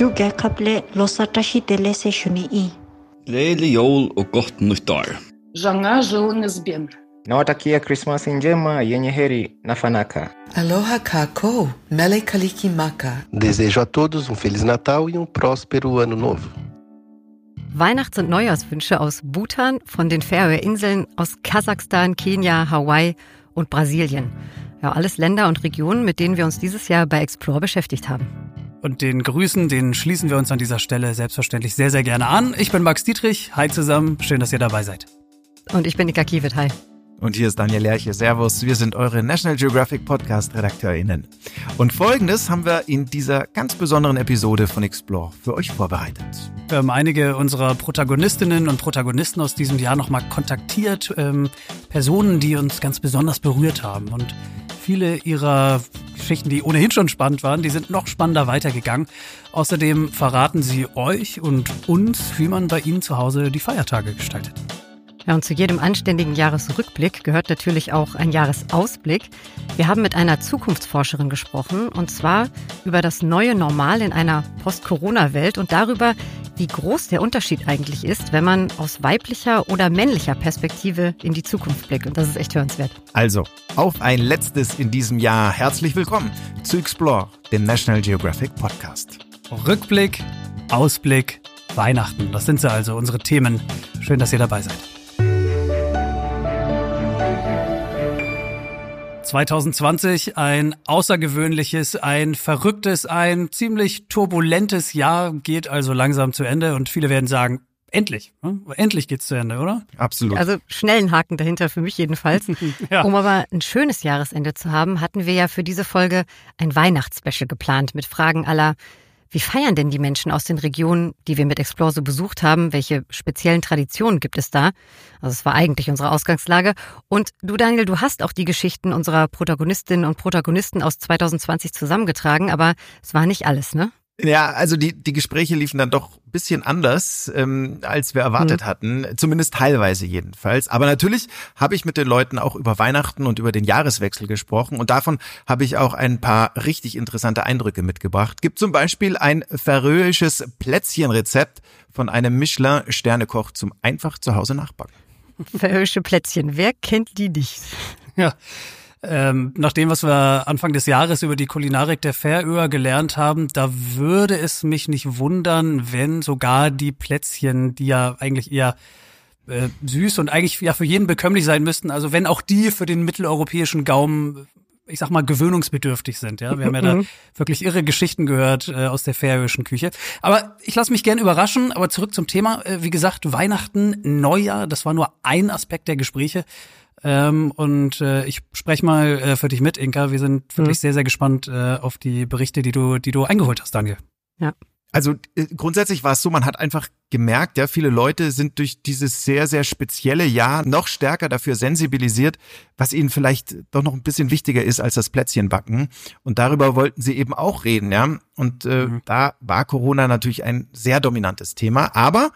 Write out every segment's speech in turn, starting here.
Duga kaple losatashi tele se shuni i. Glädjelig jul och gott nytt år. Żona żołnierz Nawatakia Krismasi njema yenye heri na fanaka. Aloha kako, mele kaliki maka. Desejo a todos um Feliz Natal e um próspero Ano Novo. Weihnachts- und Neujahrswünsche aus Bhutan, von den Färöerinseln, aus Kasachstan, Kenia, Hawaii und Brasilien. Ja, alles Länder und Regionen, mit denen wir uns dieses Jahr bei Explore beschäftigt haben. Und den Grüßen, den schließen wir uns an dieser Stelle selbstverständlich sehr, sehr gerne an. Ich bin Max Dietrich. Hi zusammen. Schön, dass ihr dabei seid. Und ich bin Nika Kiewit. Hi. Und hier ist Daniel Lerche. Servus. Wir sind eure National Geographic Podcast RedakteurInnen. Und folgendes haben wir in dieser ganz besonderen Episode von Explore für euch vorbereitet. Wir haben einige unserer Protagonistinnen und Protagonisten aus diesem Jahr nochmal kontaktiert. Ähm, Personen, die uns ganz besonders berührt haben. Und viele ihrer Geschichten, die ohnehin schon spannend waren, die sind noch spannender weitergegangen. Außerdem verraten sie euch und uns, wie man bei ihnen zu Hause die Feiertage gestaltet. Ja, und zu jedem anständigen Jahresrückblick gehört natürlich auch ein Jahresausblick. Wir haben mit einer Zukunftsforscherin gesprochen, und zwar über das neue Normal in einer Post-Corona-Welt und darüber, wie groß der Unterschied eigentlich ist, wenn man aus weiblicher oder männlicher Perspektive in die Zukunft blickt. Und das ist echt hörenswert. Also, auf ein letztes in diesem Jahr. Herzlich willkommen zu Explore, dem National Geographic Podcast. Rückblick, Ausblick, Weihnachten. Das sind sie also, unsere Themen. Schön, dass ihr dabei seid. 2020 ein außergewöhnliches, ein verrücktes, ein ziemlich turbulentes Jahr geht also langsam zu Ende und viele werden sagen, endlich, ne? endlich geht's zu Ende, oder? Absolut. Also schnellen Haken dahinter für mich jedenfalls. Ja. Um aber ein schönes Jahresende zu haben, hatten wir ja für diese Folge ein Weihnachtsspecial geplant mit Fragen aller wie feiern denn die Menschen aus den Regionen, die wir mit Explore so besucht haben? Welche speziellen Traditionen gibt es da? Also es war eigentlich unsere Ausgangslage. Und du, Daniel, du hast auch die Geschichten unserer Protagonistinnen und Protagonisten aus 2020 zusammengetragen, aber es war nicht alles, ne? Ja, also die, die Gespräche liefen dann doch ein bisschen anders, ähm, als wir erwartet Mhm. hatten. Zumindest teilweise jedenfalls. Aber natürlich habe ich mit den Leuten auch über Weihnachten und über den Jahreswechsel gesprochen. Und davon habe ich auch ein paar richtig interessante Eindrücke mitgebracht. Gibt zum Beispiel ein färöisches Plätzchenrezept von einem Michelin-Sternekoch zum einfach zu Hause nachbacken. Färöische Plätzchen, wer kennt die nicht? Ja. Ähm, nach dem, was wir Anfang des Jahres über die Kulinarik der Färöer gelernt haben, da würde es mich nicht wundern, wenn sogar die Plätzchen, die ja eigentlich eher äh, süß und eigentlich ja für jeden bekömmlich sein müssten, also wenn auch die für den mitteleuropäischen Gaumen ich sag mal, gewöhnungsbedürftig sind. Ja, wir haben ja da wirklich irre Geschichten gehört äh, aus der färöischen Küche. Aber ich lasse mich gern überraschen. Aber zurück zum Thema. Äh, wie gesagt, Weihnachten, Neujahr, das war nur ein Aspekt der Gespräche. Ähm, und äh, ich spreche mal äh, für dich mit, Inka. Wir sind wirklich sehr, sehr gespannt äh, auf die Berichte, die du, die du eingeholt hast, Daniel. Ja. Also äh, grundsätzlich war es so, man hat einfach gemerkt, ja, viele Leute sind durch dieses sehr, sehr spezielle Jahr noch stärker dafür sensibilisiert, was ihnen vielleicht doch noch ein bisschen wichtiger ist als das Plätzchenbacken. Und darüber wollten sie eben auch reden, ja. Und äh, da war Corona natürlich ein sehr dominantes Thema, aber,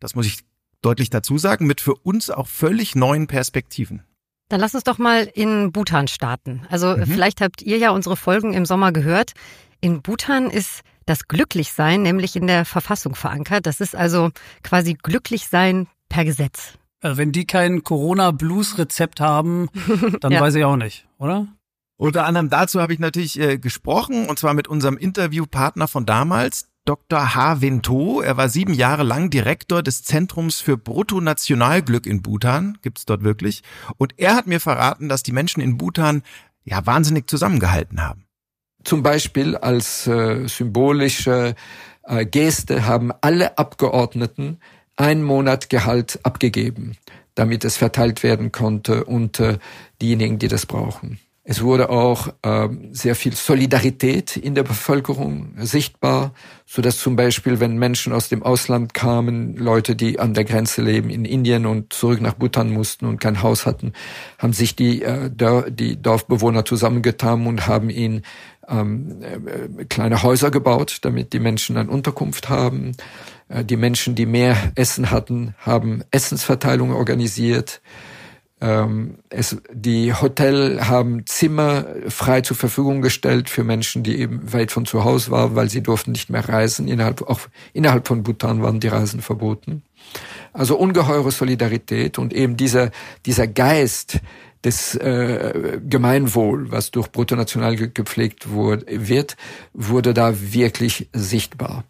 das muss ich deutlich dazu sagen, mit für uns auch völlig neuen Perspektiven. Dann lass uns doch mal in Bhutan starten. Also vielleicht habt ihr ja unsere Folgen im Sommer gehört. In Bhutan ist das Glücklichsein nämlich in der Verfassung verankert. Das ist also quasi Glücklichsein per Gesetz. Also wenn die kein Corona-Blues-Rezept haben, dann Ja. weiß ich auch nicht, oder? Unter anderem dazu habe ich natürlich äh, gesprochen, und zwar mit unserem Interviewpartner von damals, Dr. H. Vinto. Er war sieben Jahre lang Direktor des Zentrums für Bruttonationalglück in Bhutan, gibt's dort wirklich. Und er hat mir verraten, dass die Menschen in Bhutan ja wahnsinnig zusammengehalten haben. Zum Beispiel als äh, symbolische äh, Geste haben alle Abgeordneten einen Monat Gehalt abgegeben, damit es verteilt werden konnte unter diejenigen, die das brauchen. Es wurde auch ähm, sehr viel Solidarität in der Bevölkerung sichtbar, so dass zum Beispiel, wenn Menschen aus dem Ausland kamen, Leute, die an der Grenze leben in Indien und zurück nach Bhutan mussten und kein Haus hatten, haben sich die, äh, die Dorfbewohner zusammengetan und haben ihnen ähm, äh, kleine Häuser gebaut, damit die Menschen eine Unterkunft haben. Äh, die Menschen, die mehr Essen hatten, haben Essensverteilung organisiert. Ähm, es, die Hotel haben Zimmer frei zur Verfügung gestellt für Menschen, die eben weit von zu Hause waren, weil sie durften nicht mehr reisen. Innerhalb, auch innerhalb von Bhutan waren die Reisen verboten. Also ungeheure Solidarität und eben dieser, dieser Geist des äh, Gemeinwohl, was durch Bruttonational gepflegt wurde, wird, wurde da wirklich sichtbar.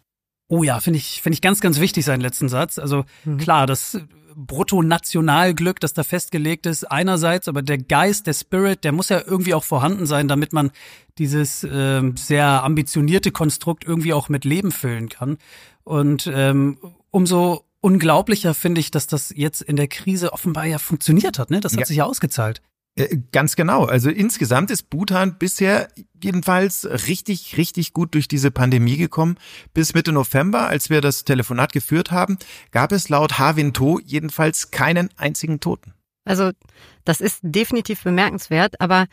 Oh ja, finde ich, finde ich ganz, ganz wichtig seinen letzten Satz. Also mhm. klar, das Bruttonationalglück, das da festgelegt ist, einerseits, aber der Geist, der Spirit, der muss ja irgendwie auch vorhanden sein, damit man dieses äh, sehr ambitionierte Konstrukt irgendwie auch mit Leben füllen kann. Und ähm, umso unglaublicher finde ich, dass das jetzt in der Krise offenbar ja funktioniert hat. Ne? Das hat ja. sich ja ausgezahlt. Äh, ganz genau. Also insgesamt ist Bhutan bisher jedenfalls richtig, richtig gut durch diese Pandemie gekommen. Bis Mitte November, als wir das Telefonat geführt haben, gab es laut Havinto jedenfalls keinen einzigen Toten. Also das ist definitiv bemerkenswert, aber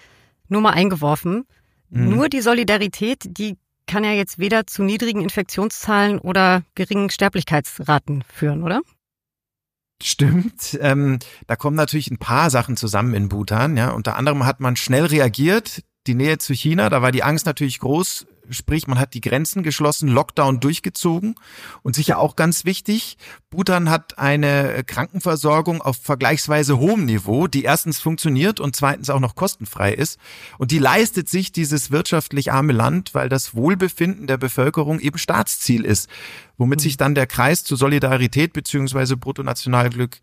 nur mal eingeworfen. Mhm. Nur die Solidarität, die kann ja jetzt weder zu niedrigen Infektionszahlen oder geringen Sterblichkeitsraten führen, oder? Stimmt. Ähm, da kommen natürlich ein paar Sachen zusammen in Bhutan. Ja, unter anderem hat man schnell reagiert. Die Nähe zu China, da war die Angst natürlich groß, Sprich, man hat die Grenzen geschlossen, Lockdown durchgezogen und sicher auch ganz wichtig, Bhutan hat eine Krankenversorgung auf vergleichsweise hohem Niveau, die erstens funktioniert und zweitens auch noch kostenfrei ist. Und die leistet sich dieses wirtschaftlich arme Land, weil das Wohlbefinden der Bevölkerung eben Staatsziel ist, womit sich dann der Kreis zu Solidarität beziehungsweise Bruttonationalglück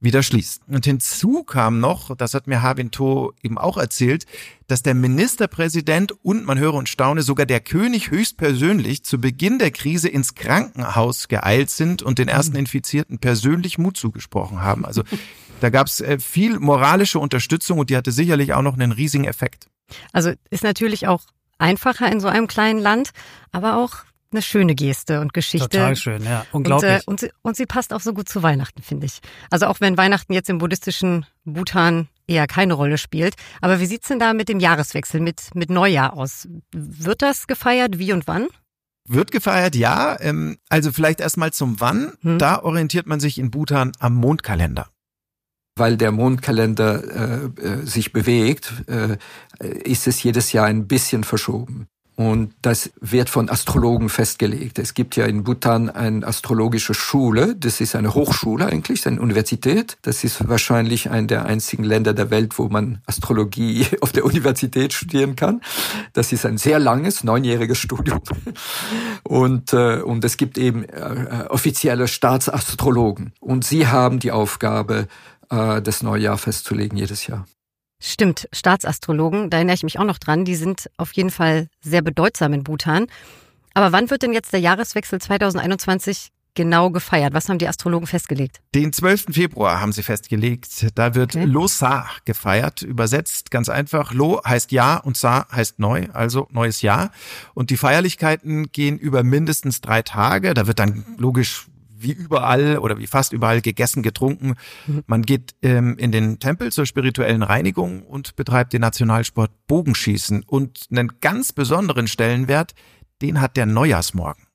wieder schließt. Und hinzu kam noch, das hat mir Havin To eben auch erzählt, dass der Ministerpräsident und man höre und staune, sogar der König höchstpersönlich zu Beginn der Krise ins Krankenhaus geeilt sind und den ersten Infizierten persönlich Mut zugesprochen haben. Also da gab es äh, viel moralische Unterstützung und die hatte sicherlich auch noch einen riesigen Effekt. Also ist natürlich auch einfacher in so einem kleinen Land, aber auch eine schöne Geste und Geschichte. Total schön, ja. Unglaublich. Und, äh, und, sie, und sie passt auch so gut zu Weihnachten, finde ich. Also auch wenn Weihnachten jetzt im buddhistischen Bhutan eher keine Rolle spielt. Aber wie sieht's denn da mit dem Jahreswechsel, mit, mit Neujahr aus? Wird das gefeiert? Wie und wann? Wird gefeiert, ja. Ähm, also vielleicht erstmal zum Wann. Hm. Da orientiert man sich in Bhutan am Mondkalender weil der Mondkalender äh, äh, sich bewegt, äh, ist es jedes Jahr ein bisschen verschoben. Und das wird von Astrologen festgelegt. Es gibt ja in Bhutan eine astrologische Schule. Das ist eine Hochschule eigentlich, eine Universität. Das ist wahrscheinlich ein der einzigen Länder der Welt, wo man Astrologie auf der Universität studieren kann. Das ist ein sehr langes, neunjähriges Studium. Und, äh, und es gibt eben äh, offizielle Staatsastrologen. Und sie haben die Aufgabe, äh, das Neujahr festzulegen jedes Jahr. Stimmt, Staatsastrologen, da erinnere ich mich auch noch dran, die sind auf jeden Fall sehr bedeutsam in Bhutan. Aber wann wird denn jetzt der Jahreswechsel 2021 genau gefeiert? Was haben die Astrologen festgelegt? Den 12. Februar haben sie festgelegt. Da wird okay. Losa gefeiert. Übersetzt ganz einfach. Lo heißt Ja und Sa heißt neu, also neues Jahr. Und die Feierlichkeiten gehen über mindestens drei Tage. Da wird dann logisch wie überall oder wie fast überall gegessen, getrunken. Mhm. Man geht ähm, in den Tempel zur spirituellen Reinigung und betreibt den Nationalsport Bogenschießen. Und einen ganz besonderen Stellenwert, den hat der Neujahrsmorgen.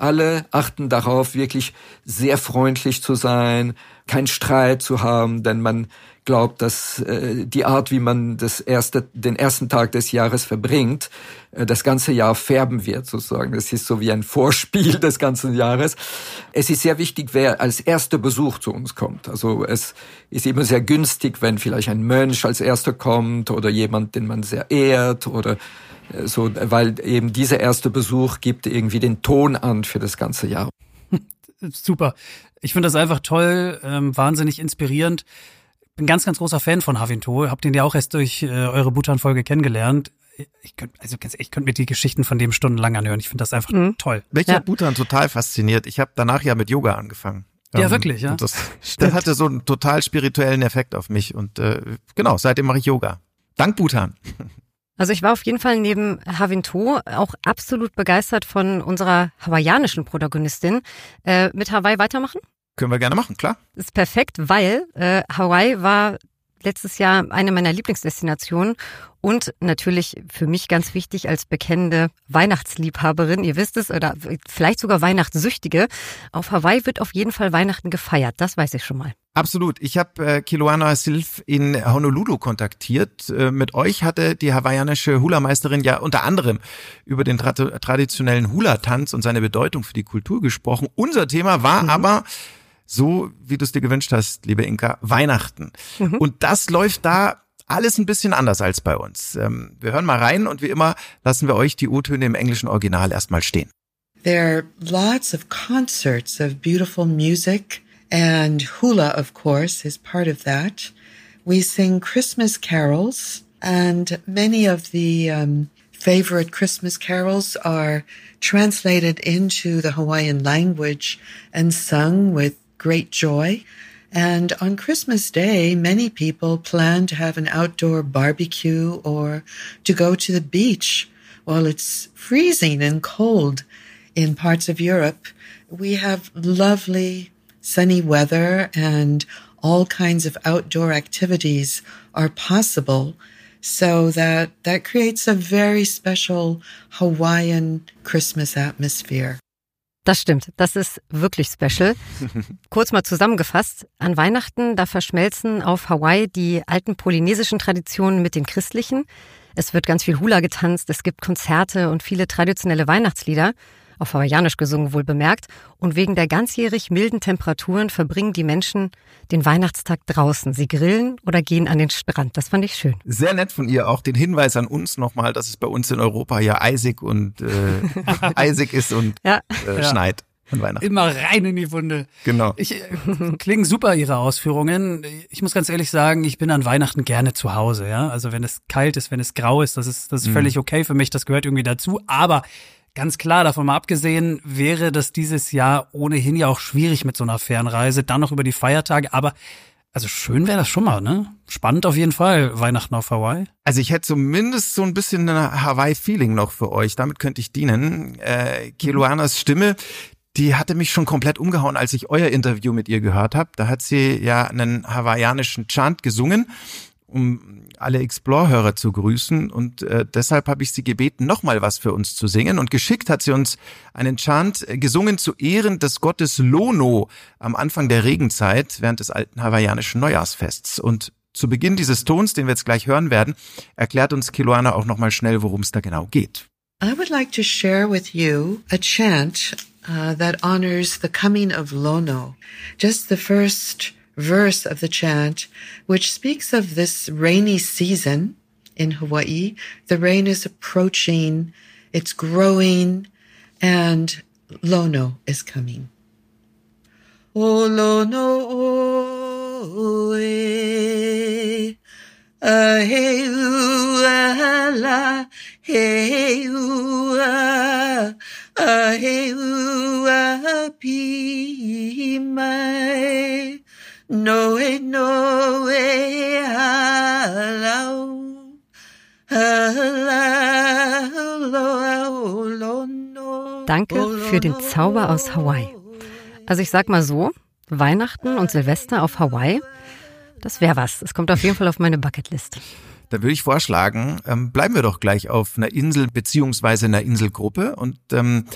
Alle achten darauf, wirklich sehr freundlich zu sein, keinen Streit zu haben, denn man glaubt, dass äh, die Art, wie man das erste, den ersten Tag des Jahres verbringt, äh, das ganze Jahr färben wird, sozusagen. Das ist so wie ein Vorspiel des ganzen Jahres. Es ist sehr wichtig, wer als erster Besuch zu uns kommt. Also es ist immer sehr günstig, wenn vielleicht ein Mönch als erster kommt oder jemand, den man sehr ehrt oder so, weil eben dieser erste Besuch gibt irgendwie den Ton an für das ganze Jahr. Super. Ich finde das einfach toll, ähm, wahnsinnig inspirierend. Bin ganz, ganz großer Fan von Havinto. Habt den ja auch erst durch äh, eure Bhutan-Folge kennengelernt. Ich könnte, also ganz ich könnte mir die Geschichten von dem stundenlang anhören. Ich finde das einfach mhm. toll. Mich ja. hat Bhutan total fasziniert. Ich habe danach ja mit Yoga angefangen. Ja, ähm, wirklich, ja. Das, das, hatte so einen total spirituellen Effekt auf mich. Und äh, genau, seitdem mache ich Yoga. Dank Bhutan. Also ich war auf jeden Fall neben Havinto auch absolut begeistert von unserer hawaiianischen Protagonistin. Äh, mit Hawaii weitermachen? Können wir gerne machen, klar. ist perfekt, weil äh, Hawaii war letztes Jahr eine meiner Lieblingsdestinationen und natürlich für mich ganz wichtig als bekennende Weihnachtsliebhaberin, ihr wisst es, oder vielleicht sogar Weihnachtssüchtige. Auf Hawaii wird auf jeden Fall Weihnachten gefeiert, das weiß ich schon mal. Absolut. Ich habe äh, Kiloana Silf in Honolulu kontaktiert. Äh, mit euch hatte die hawaiianische Hula-Meisterin ja unter anderem über den tra traditionellen Hula-Tanz und seine Bedeutung für die Kultur gesprochen. Unser Thema war mhm. aber so, wie du es dir gewünscht hast, liebe Inka, Weihnachten. Mhm. Und das läuft da alles ein bisschen anders als bei uns. Ähm, wir hören mal rein und wie immer lassen wir euch die O-Töne im englischen Original erstmal stehen. There are lots of concerts of beautiful music and hula, of course, is part of that. We sing Christmas carols and many of the um, favorite Christmas carols are translated into the Hawaiian language and sung with great joy. And on Christmas Day, many people plan to have an outdoor barbecue or to go to the beach while it's freezing and cold in parts of Europe. We have lovely sunny weather and all kinds of outdoor activities are possible. So that, that creates a very special Hawaiian Christmas atmosphere. Das stimmt, das ist wirklich special. Kurz mal zusammengefasst, an Weihnachten, da verschmelzen auf Hawaii die alten polynesischen Traditionen mit den christlichen. Es wird ganz viel Hula getanzt, es gibt Konzerte und viele traditionelle Weihnachtslieder auf Hawaiianisch gesungen wohl bemerkt. Und wegen der ganzjährig milden Temperaturen verbringen die Menschen den Weihnachtstag draußen. Sie grillen oder gehen an den Strand. Das fand ich schön. Sehr nett von ihr auch den Hinweis an uns nochmal, dass es bei uns in Europa ja eisig und äh, eisig ist und ja. Äh, schneit. Immer rein in die Wunde. Genau. Ich, klingen super, Ihre Ausführungen. Ich muss ganz ehrlich sagen, ich bin an Weihnachten gerne zu Hause, ja. Also wenn es kalt ist, wenn es grau ist, das ist, das ist mhm. völlig okay für mich, das gehört irgendwie dazu. Aber Ganz klar, davon mal abgesehen, wäre das dieses Jahr ohnehin ja auch schwierig mit so einer Fernreise, dann noch über die Feiertage, aber also schön wäre das schon mal, ne? Spannend auf jeden Fall, Weihnachten auf Hawaii. Also ich hätte zumindest so ein bisschen ein Hawaii-Feeling noch für euch. Damit könnte ich dienen. Äh, Keluanas Stimme, die hatte mich schon komplett umgehauen, als ich euer Interview mit ihr gehört habe. Da hat sie ja einen hawaiianischen Chant gesungen um alle Explore-Hörer zu grüßen. Und äh, deshalb habe ich sie gebeten, nochmal was für uns zu singen. Und geschickt hat sie uns einen Chant äh, gesungen zu Ehren des Gottes Lono am Anfang der Regenzeit während des alten hawaiianischen Neujahrsfests. Und zu Beginn dieses Tons, den wir jetzt gleich hören werden, erklärt uns Kiloana auch nochmal schnell, worum es da genau geht. I would like to share with you a chant uh, that honors the coming of Lono. Just the first verse of the chant, which speaks of this rainy season in Hawaii. The rain is approaching, it's growing, and Lono is coming. O Lono o e, a he u a la, he u a, a he pi mai. Noe, noe, halau, Danke für den Zauber aus Hawaii. Also ich sag mal so, Weihnachten und Silvester auf Hawaii, das wäre was. Es kommt auf jeden Fall auf meine Bucketlist. Da würde ich vorschlagen, ähm, bleiben wir doch gleich auf einer Insel beziehungsweise einer Inselgruppe. Und ähm,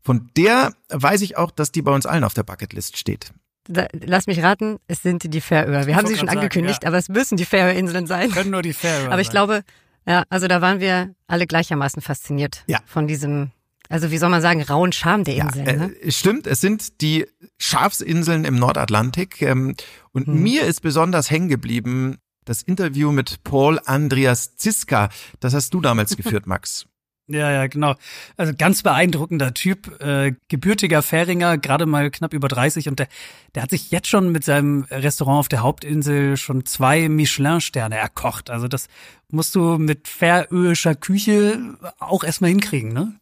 von der weiß ich auch, dass die bei uns allen auf der Bucketlist steht da, lass mich raten, es sind die Färöer. Wir haben sie schon angekündigt, sagen, ja. aber es müssen die Färöerinseln sein. Können nur die Färöer Aber ich sein. glaube, ja, also da waren wir alle gleichermaßen fasziniert ja. von diesem, also wie soll man sagen, rauen Charme der Inseln. Ja, äh, ne? Stimmt, es sind die Schafsinseln im Nordatlantik. Ähm, und hm. mir ist besonders hängen geblieben das Interview mit Paul Andreas Ziska. Das hast du damals geführt, Max. Ja, ja, genau. Also ganz beeindruckender Typ, äh, gebürtiger Färinger, gerade mal knapp über 30 und der, der hat sich jetzt schon mit seinem Restaurant auf der Hauptinsel schon zwei Michelin-Sterne erkocht. Also das musst du mit färöischer Küche auch erstmal hinkriegen, ne?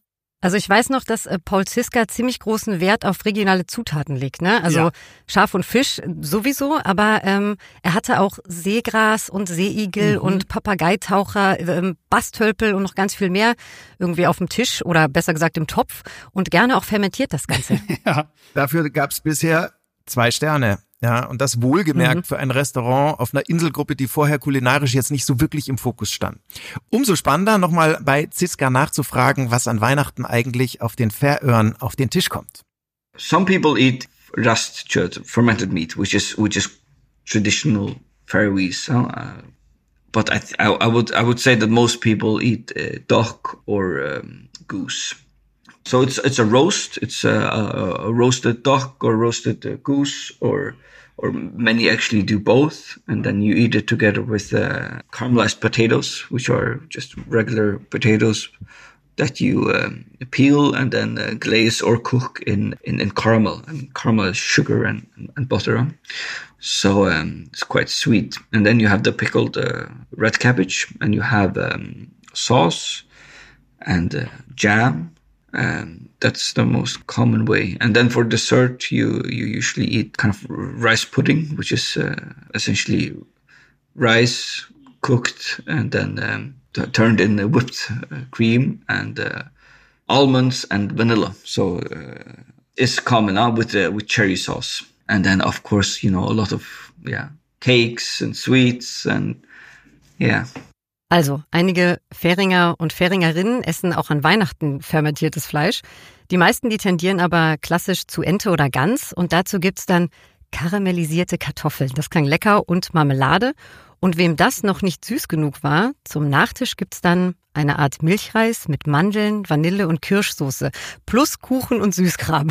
Also ich weiß noch, dass äh, Paul Ziska ziemlich großen Wert auf regionale Zutaten legt. Ne? Also ja. Schaf und Fisch sowieso, aber ähm, er hatte auch Seegras und Seeigel mhm. und Papageitaucher, ähm, Bastölpel und noch ganz viel mehr irgendwie auf dem Tisch oder besser gesagt im Topf und gerne auch fermentiert das Ganze. ja. Dafür gab es bisher zwei Sterne. Ja, und das wohlgemerkt Mhm. für ein Restaurant auf einer Inselgruppe, die vorher kulinarisch jetzt nicht so wirklich im Fokus stand. Umso spannender, nochmal bei Ziska nachzufragen, was an Weihnachten eigentlich auf den Färöern auf den Tisch kommt. Some people eat rastkött, fermented meat, which is which is traditional Faroese. huh? Uh, but I, th- I I would I would say that most people eat uh, duck or um, goose. So it's it's a roast. It's a, a, a roasted duck or roasted uh, goose, or or many actually do both, and then you eat it together with uh, caramelized potatoes, which are just regular potatoes that you um, peel and then uh, glaze or cook in, in, in caramel. And caramel is sugar and, and, butter. So um, it's quite sweet. And then you have the pickled uh, red cabbage, and you have um, sauce and uh, jam. Um, that's the most common way. And then for dessert, you you usually eat kind of rice pudding, which is uh, essentially rice cooked and then um, t- turned in uh, whipped uh, cream and uh, almonds and vanilla. So uh, it's common now with uh, with cherry sauce. And then of course you know a lot of yeah cakes and sweets and yeah. Also, einige Färinger und Färingerinnen essen auch an Weihnachten fermentiertes Fleisch. Die meisten, die tendieren aber klassisch zu Ente oder Gans und dazu gibt's dann karamellisierte Kartoffeln. Das klang lecker und Marmelade. Und wem das noch nicht süß genug war, zum Nachtisch gibt's dann eine Art Milchreis mit Mandeln, Vanille und Kirschsoße plus Kuchen und Süßkram.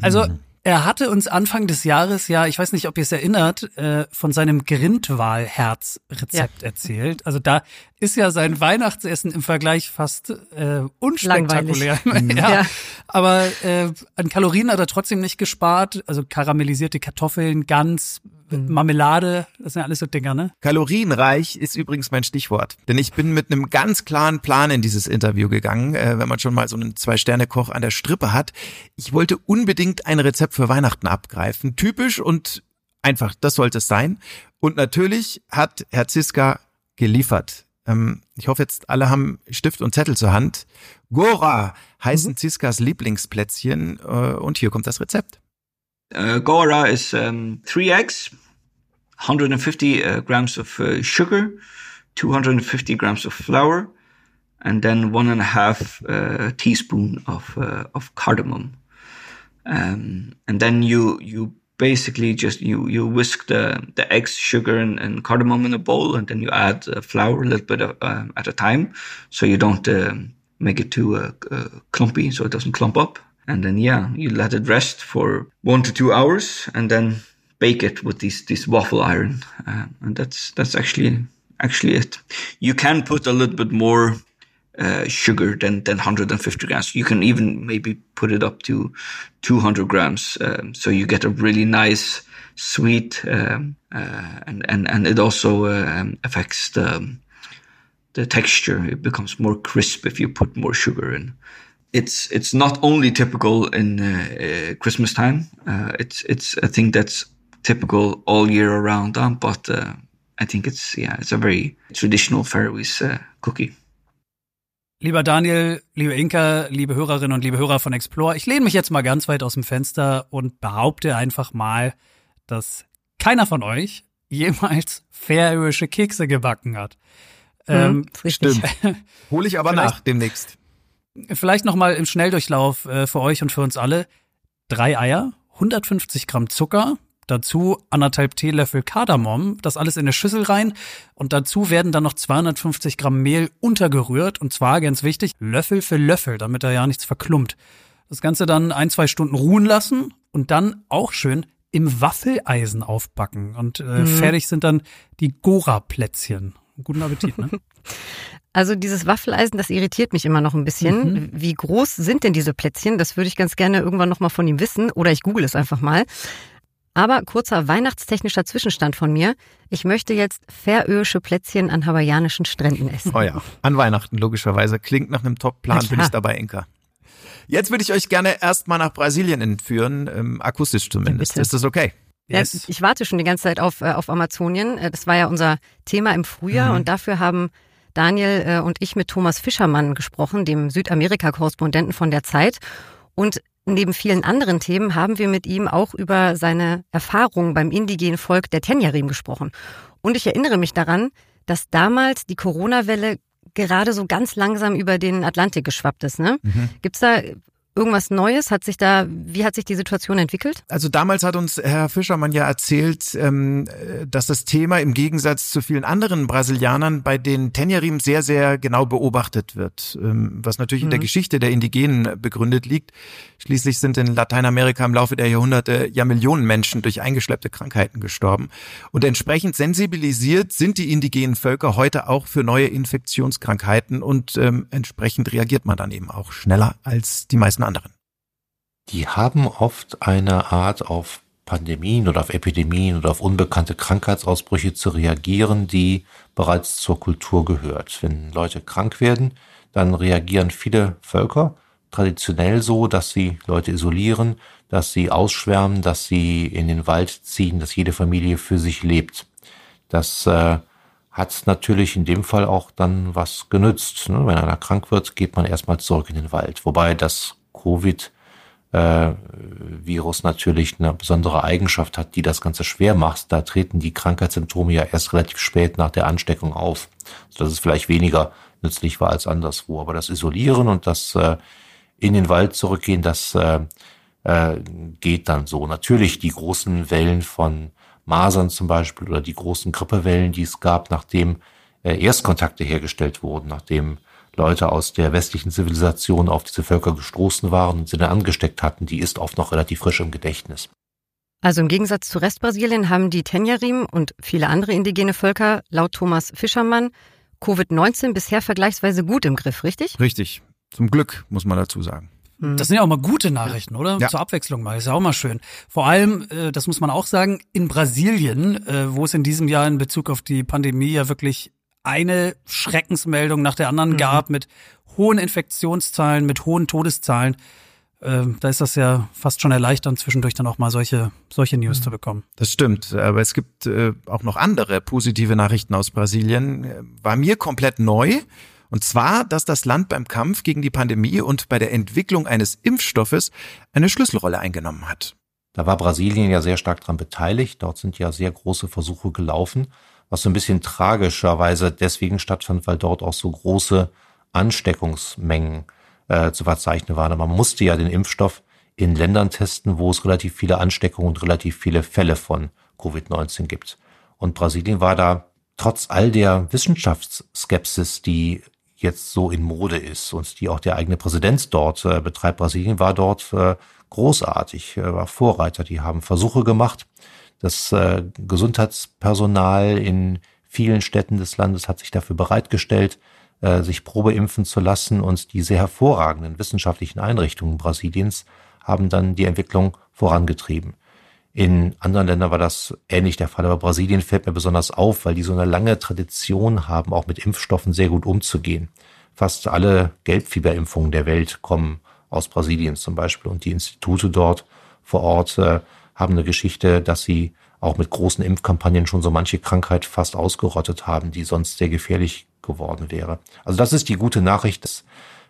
Also er hatte uns Anfang des Jahres ja, ich weiß nicht, ob ihr es erinnert, äh, von seinem Grindwalherz-Rezept erzählt. Also da ist ja sein Weihnachtsessen im Vergleich fast äh, unspektakulär. Ja. Ja. Aber äh, an Kalorien hat er trotzdem nicht gespart. Also karamellisierte Kartoffeln, Gans, Marmelade, das sind ja alles so Dinger, ne? Kalorienreich ist übrigens mein Stichwort. Denn ich bin mit einem ganz klaren Plan in dieses Interview gegangen, äh, wenn man schon mal so einen Zwei-Sterne-Koch an der Strippe hat. Ich wollte unbedingt ein Rezept für Weihnachten abgreifen. Typisch und einfach, das sollte es sein. Und natürlich hat Herr Ziska geliefert. Ähm, ich hoffe jetzt, alle haben Stift und Zettel zur Hand. Gora heißen Ziskas Lieblingsplätzchen. Äh, und hier kommt das Rezept. Uh, Gora is um, three eggs, 150 uh, grams of uh, sugar, 250 grams of flour, and then one and a half uh, teaspoon of uh, of cardamom. Um, and then you you basically just you you whisk the the eggs, sugar, and, and cardamom in a bowl, and then you add uh, flour a little bit of, um, at a time, so you don't um, make it too clumpy, so it doesn't clump up. And then yeah, you let it rest for one to two hours, and then bake it with this this waffle iron, uh, and that's that's actually actually it. You can put a little bit more uh, sugar than than 150 grams. You can even maybe put it up to 200 grams, um, so you get a really nice sweet, um, uh, and and and it also um, affects the the texture. It becomes more crisp if you put more sugar in. It's it's not only typical in uh, uh, Christmas time. Uh, it's it's a thing that's typical all year around. Um, but uh, I think it's yeah, it's a very traditional Faroese uh, cookie. Lieber Daniel, liebe Inka, liebe Hörerinnen und liebe Hörer von Explore, ich lehne mich jetzt mal ganz weit aus dem Fenster und behaupte einfach mal, dass keiner von euch jemals färöische Kekse gebacken hat. Ähm, ist richtig. Stimmt. Hole ich aber nach demnächst. Vielleicht noch mal im Schnelldurchlauf äh, für euch und für uns alle. Drei Eier, 150 Gramm Zucker, dazu anderthalb Teelöffel Kardamom, das alles in eine Schüssel rein und dazu werden dann noch 250 Gramm Mehl untergerührt und zwar ganz wichtig, Löffel für Löffel, damit da ja nichts verklumpt. Das Ganze dann ein, zwei Stunden ruhen lassen und dann auch schön im Waffeleisen aufbacken und äh, fertig sind dann die Gora-Plätzchen. Guten Appetit, ne? Also dieses Waffeleisen, das irritiert mich immer noch ein bisschen. Wie groß sind denn diese Plätzchen? Das würde ich ganz gerne irgendwann noch mal von ihm wissen oder ich google es einfach mal. Aber kurzer weihnachtstechnischer Zwischenstand von mir. Ich möchte jetzt färöische Plätzchen an hawaiianischen Stränden essen. Oh ja, an Weihnachten logischerweise. Klingt nach einem Top-Plan, bin ich dabei, Inka. Jetzt würde ich euch gerne erstmal nach Brasilien entführen, ähm, akustisch zumindest. bitte. Ist das okay? Yes. ich warte schon die ganze Zeit auf, äh, auf Amazonien. Äh, Das war ja unser Thema im Frühjahr und dafür haben Daniel äh, und ich mit Thomas Fischermann gesprochen, dem Südamerika-Korrespondenten von der Zeit. Und neben vielen anderen Themen haben wir mit ihm auch über seine Erfahrungen beim indigenen Volk der Tenjarim gesprochen. Und ich erinnere mich daran, dass damals die Corona-Welle gerade so ganz langsam über den Atlantik geschwappt ist. Ne? Mhm. Gibt's da irgendwas Neues? Hat sich da, wie hat sich die Situation entwickelt? Also damals hat uns Herr Fischermann ja erzählt, ähm, dass das Thema im Gegensatz zu vielen anderen Brasilianern bei den Tenjarim sehr, sehr genau beobachtet wird, ähm, was natürlich mhm. in der mhm. Geschichte der Indigenen begründet liegt. Schließlich sind in Lateinamerika im Laufe der Jahrhunderte ja Millionen Menschen durch eingeschleppte Krankheiten gestorben. Und entsprechend sensibilisiert sind die indigenen Völker heute auch für neue Infektionskrankheiten und ähm, entsprechend reagiert man dann eben auch schneller als die meisten anderen? Die haben oft eine Art auf Pandemien oder auf Epidemien oder auf unbekannte Krankheitsausbrüche zu reagieren, die bereits zur Kultur gehört. Wenn Leute krank werden, dann reagieren viele Völker traditionell so, dass sie Leute isolieren, dass sie ausschwärmen, dass sie in den Wald ziehen, dass jede Familie für sich lebt. Das äh, hat natürlich in dem Fall auch dann was genützt. Ne? Wenn einer krank wird, geht man erstmal zurück in den Wald. Wobei das Covid-Virus äh, natürlich eine besondere Eigenschaft hat, die das Ganze schwer macht. Da treten die Krankheitssymptome ja erst relativ spät nach der Ansteckung auf, sodass es vielleicht weniger nützlich war als anderswo. Aber das Isolieren und das äh, in den Wald zurückgehen, das äh, äh, geht dann so. Natürlich die großen Wellen von Masern zum Beispiel oder die großen Grippewellen, die es gab, nachdem äh, Erstkontakte hergestellt wurden, nachdem Leute aus der westlichen Zivilisation auf diese Völker gestoßen waren und sie dann angesteckt hatten, die ist oft noch relativ frisch im Gedächtnis. Also im Gegensatz zu Restbrasilien haben die Tenjarim und viele andere indigene Völker laut Thomas Fischermann Covid-19 bisher vergleichsweise gut im Griff, richtig? Richtig. Zum Glück, muss man dazu sagen. Hm. Das sind ja auch mal gute Nachrichten, oder? Ja. Zur Abwechslung mal. Ist ja auch mal schön. Vor allem, äh, das muss man auch sagen, in Brasilien, äh, wo es in diesem Jahr in Bezug auf die Pandemie ja wirklich eine Schreckensmeldung nach der anderen mhm. gab mit hohen Infektionszahlen, mit hohen Todeszahlen. Ähm, da ist das ja fast schon erleichternd, zwischendurch dann auch mal solche, solche News mhm. zu bekommen. Das stimmt, aber es gibt äh, auch noch andere positive Nachrichten aus Brasilien. War mir komplett neu. Und zwar, dass das Land beim Kampf gegen die Pandemie und bei der Entwicklung eines Impfstoffes eine Schlüsselrolle eingenommen hat. Da war Brasilien ja sehr stark dran beteiligt. Dort sind ja sehr große Versuche gelaufen was so ein bisschen tragischerweise deswegen stattfand, weil dort auch so große Ansteckungsmengen äh, zu verzeichnen waren. man musste ja den Impfstoff in Ländern testen, wo es relativ viele Ansteckungen und relativ viele Fälle von Covid-19 gibt. Und Brasilien war da trotz all der Wissenschaftsskepsis, die jetzt so in Mode ist und die auch der eigene Präsident dort äh, betreibt, Brasilien war dort äh, großartig, äh, war Vorreiter. Die haben Versuche gemacht, das äh, Gesundheitspersonal in vielen Städten des Landes hat sich dafür bereitgestellt, äh, sich Probeimpfen zu lassen und die sehr hervorragenden wissenschaftlichen Einrichtungen Brasiliens haben dann die Entwicklung vorangetrieben. In anderen Ländern war das ähnlich der Fall, aber Brasilien fällt mir besonders auf, weil die so eine lange Tradition haben, auch mit Impfstoffen sehr gut umzugehen. Fast alle Gelbfieberimpfungen der Welt kommen aus Brasilien zum Beispiel und die Institute dort vor Ort äh, haben eine Geschichte, dass sie auch mit großen Impfkampagnen schon so manche Krankheit fast ausgerottet haben, die sonst sehr gefährlich geworden wäre. Also das ist die gute Nachricht, dass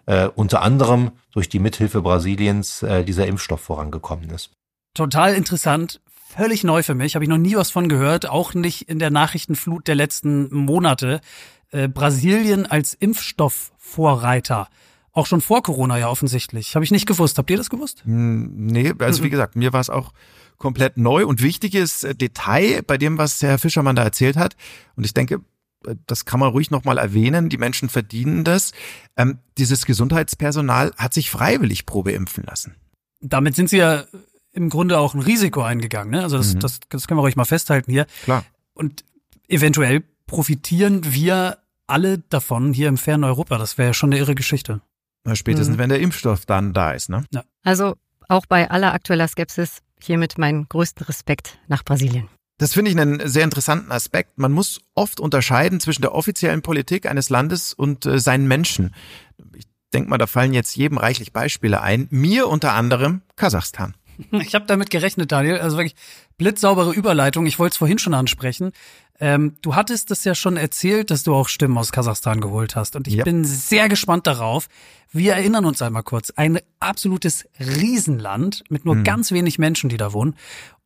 äh, unter anderem durch die Mithilfe Brasiliens äh, dieser Impfstoff vorangekommen ist. Total interessant, völlig neu für mich, habe ich noch nie was von gehört, auch nicht in der Nachrichtenflut der letzten Monate. Äh, Brasilien als Impfstoffvorreiter. Auch schon vor Corona ja offensichtlich. Habe ich nicht gewusst. Habt ihr das gewusst? Hm, nee, also wie gesagt, mir war es auch komplett neu und wichtiges äh, Detail bei dem, was Herr Fischermann da erzählt hat. Und ich denke, äh, das kann man ruhig nochmal erwähnen. Die Menschen verdienen das. Ähm, dieses Gesundheitspersonal hat sich freiwillig Probe impfen lassen. Damit sind sie ja im Grunde auch ein Risiko eingegangen. Ne? Also das, mhm. das, das können wir ruhig mal festhalten hier. Klar. Und eventuell profitieren wir alle davon hier im fernen Europa. Das wäre ja schon eine irre Geschichte. Na, spätestens, mhm. wenn der Impfstoff dann da ist, ne? Ja. Also auch bei aller aktueller Skepsis hiermit meinen größten Respekt nach Brasilien. Das finde ich einen sehr interessanten Aspekt. Man muss oft unterscheiden zwischen der offiziellen Politik eines Landes und äh, seinen Menschen. Ich denke mal, da fallen jetzt jedem reichlich Beispiele ein. Mir unter anderem Kasachstan. Ich habe damit gerechnet, Daniel. Also wirklich blitzsaubere Überleitung. Ich wollte es vorhin schon ansprechen. Ähm, du hattest es ja schon erzählt, dass du auch Stimmen aus Kasachstan geholt hast. Und ich Ja. bin sehr gespannt darauf. Wir erinnern uns einmal kurz. Ein absolutes Riesenland mit nur Mhm. ganz wenig Menschen, die da wohnen.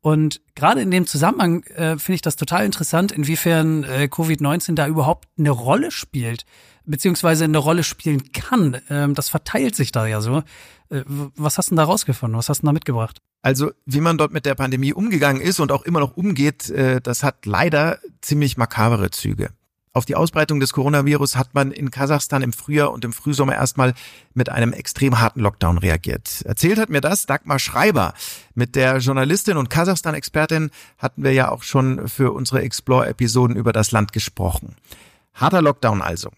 Und gerade in dem Zusammenhang äh, finde ich das total interessant, inwiefern äh, Covid-19 da überhaupt eine Rolle spielt, beziehungsweise eine Rolle spielen kann. Ähm, das verteilt sich da ja so. Äh, was hast du denn da rausgefunden? Was hast du denn da mitgebracht? Also, wie man dort mit der Pandemie umgegangen ist und auch immer noch umgeht, äh, das hat leider ziemlich makabere Züge. Auf die Ausbreitung des Coronavirus hat man in Kasachstan im Frühjahr und im Frühsommer erstmal mit einem extrem harten Lockdown reagiert. Erzählt hat mir das Dagmar Schreiber. Mit der Journalistin und Kasachstan-Expertin hatten wir ja auch schon für unsere Explore-Episoden über das Land gesprochen. Harter Lockdown also.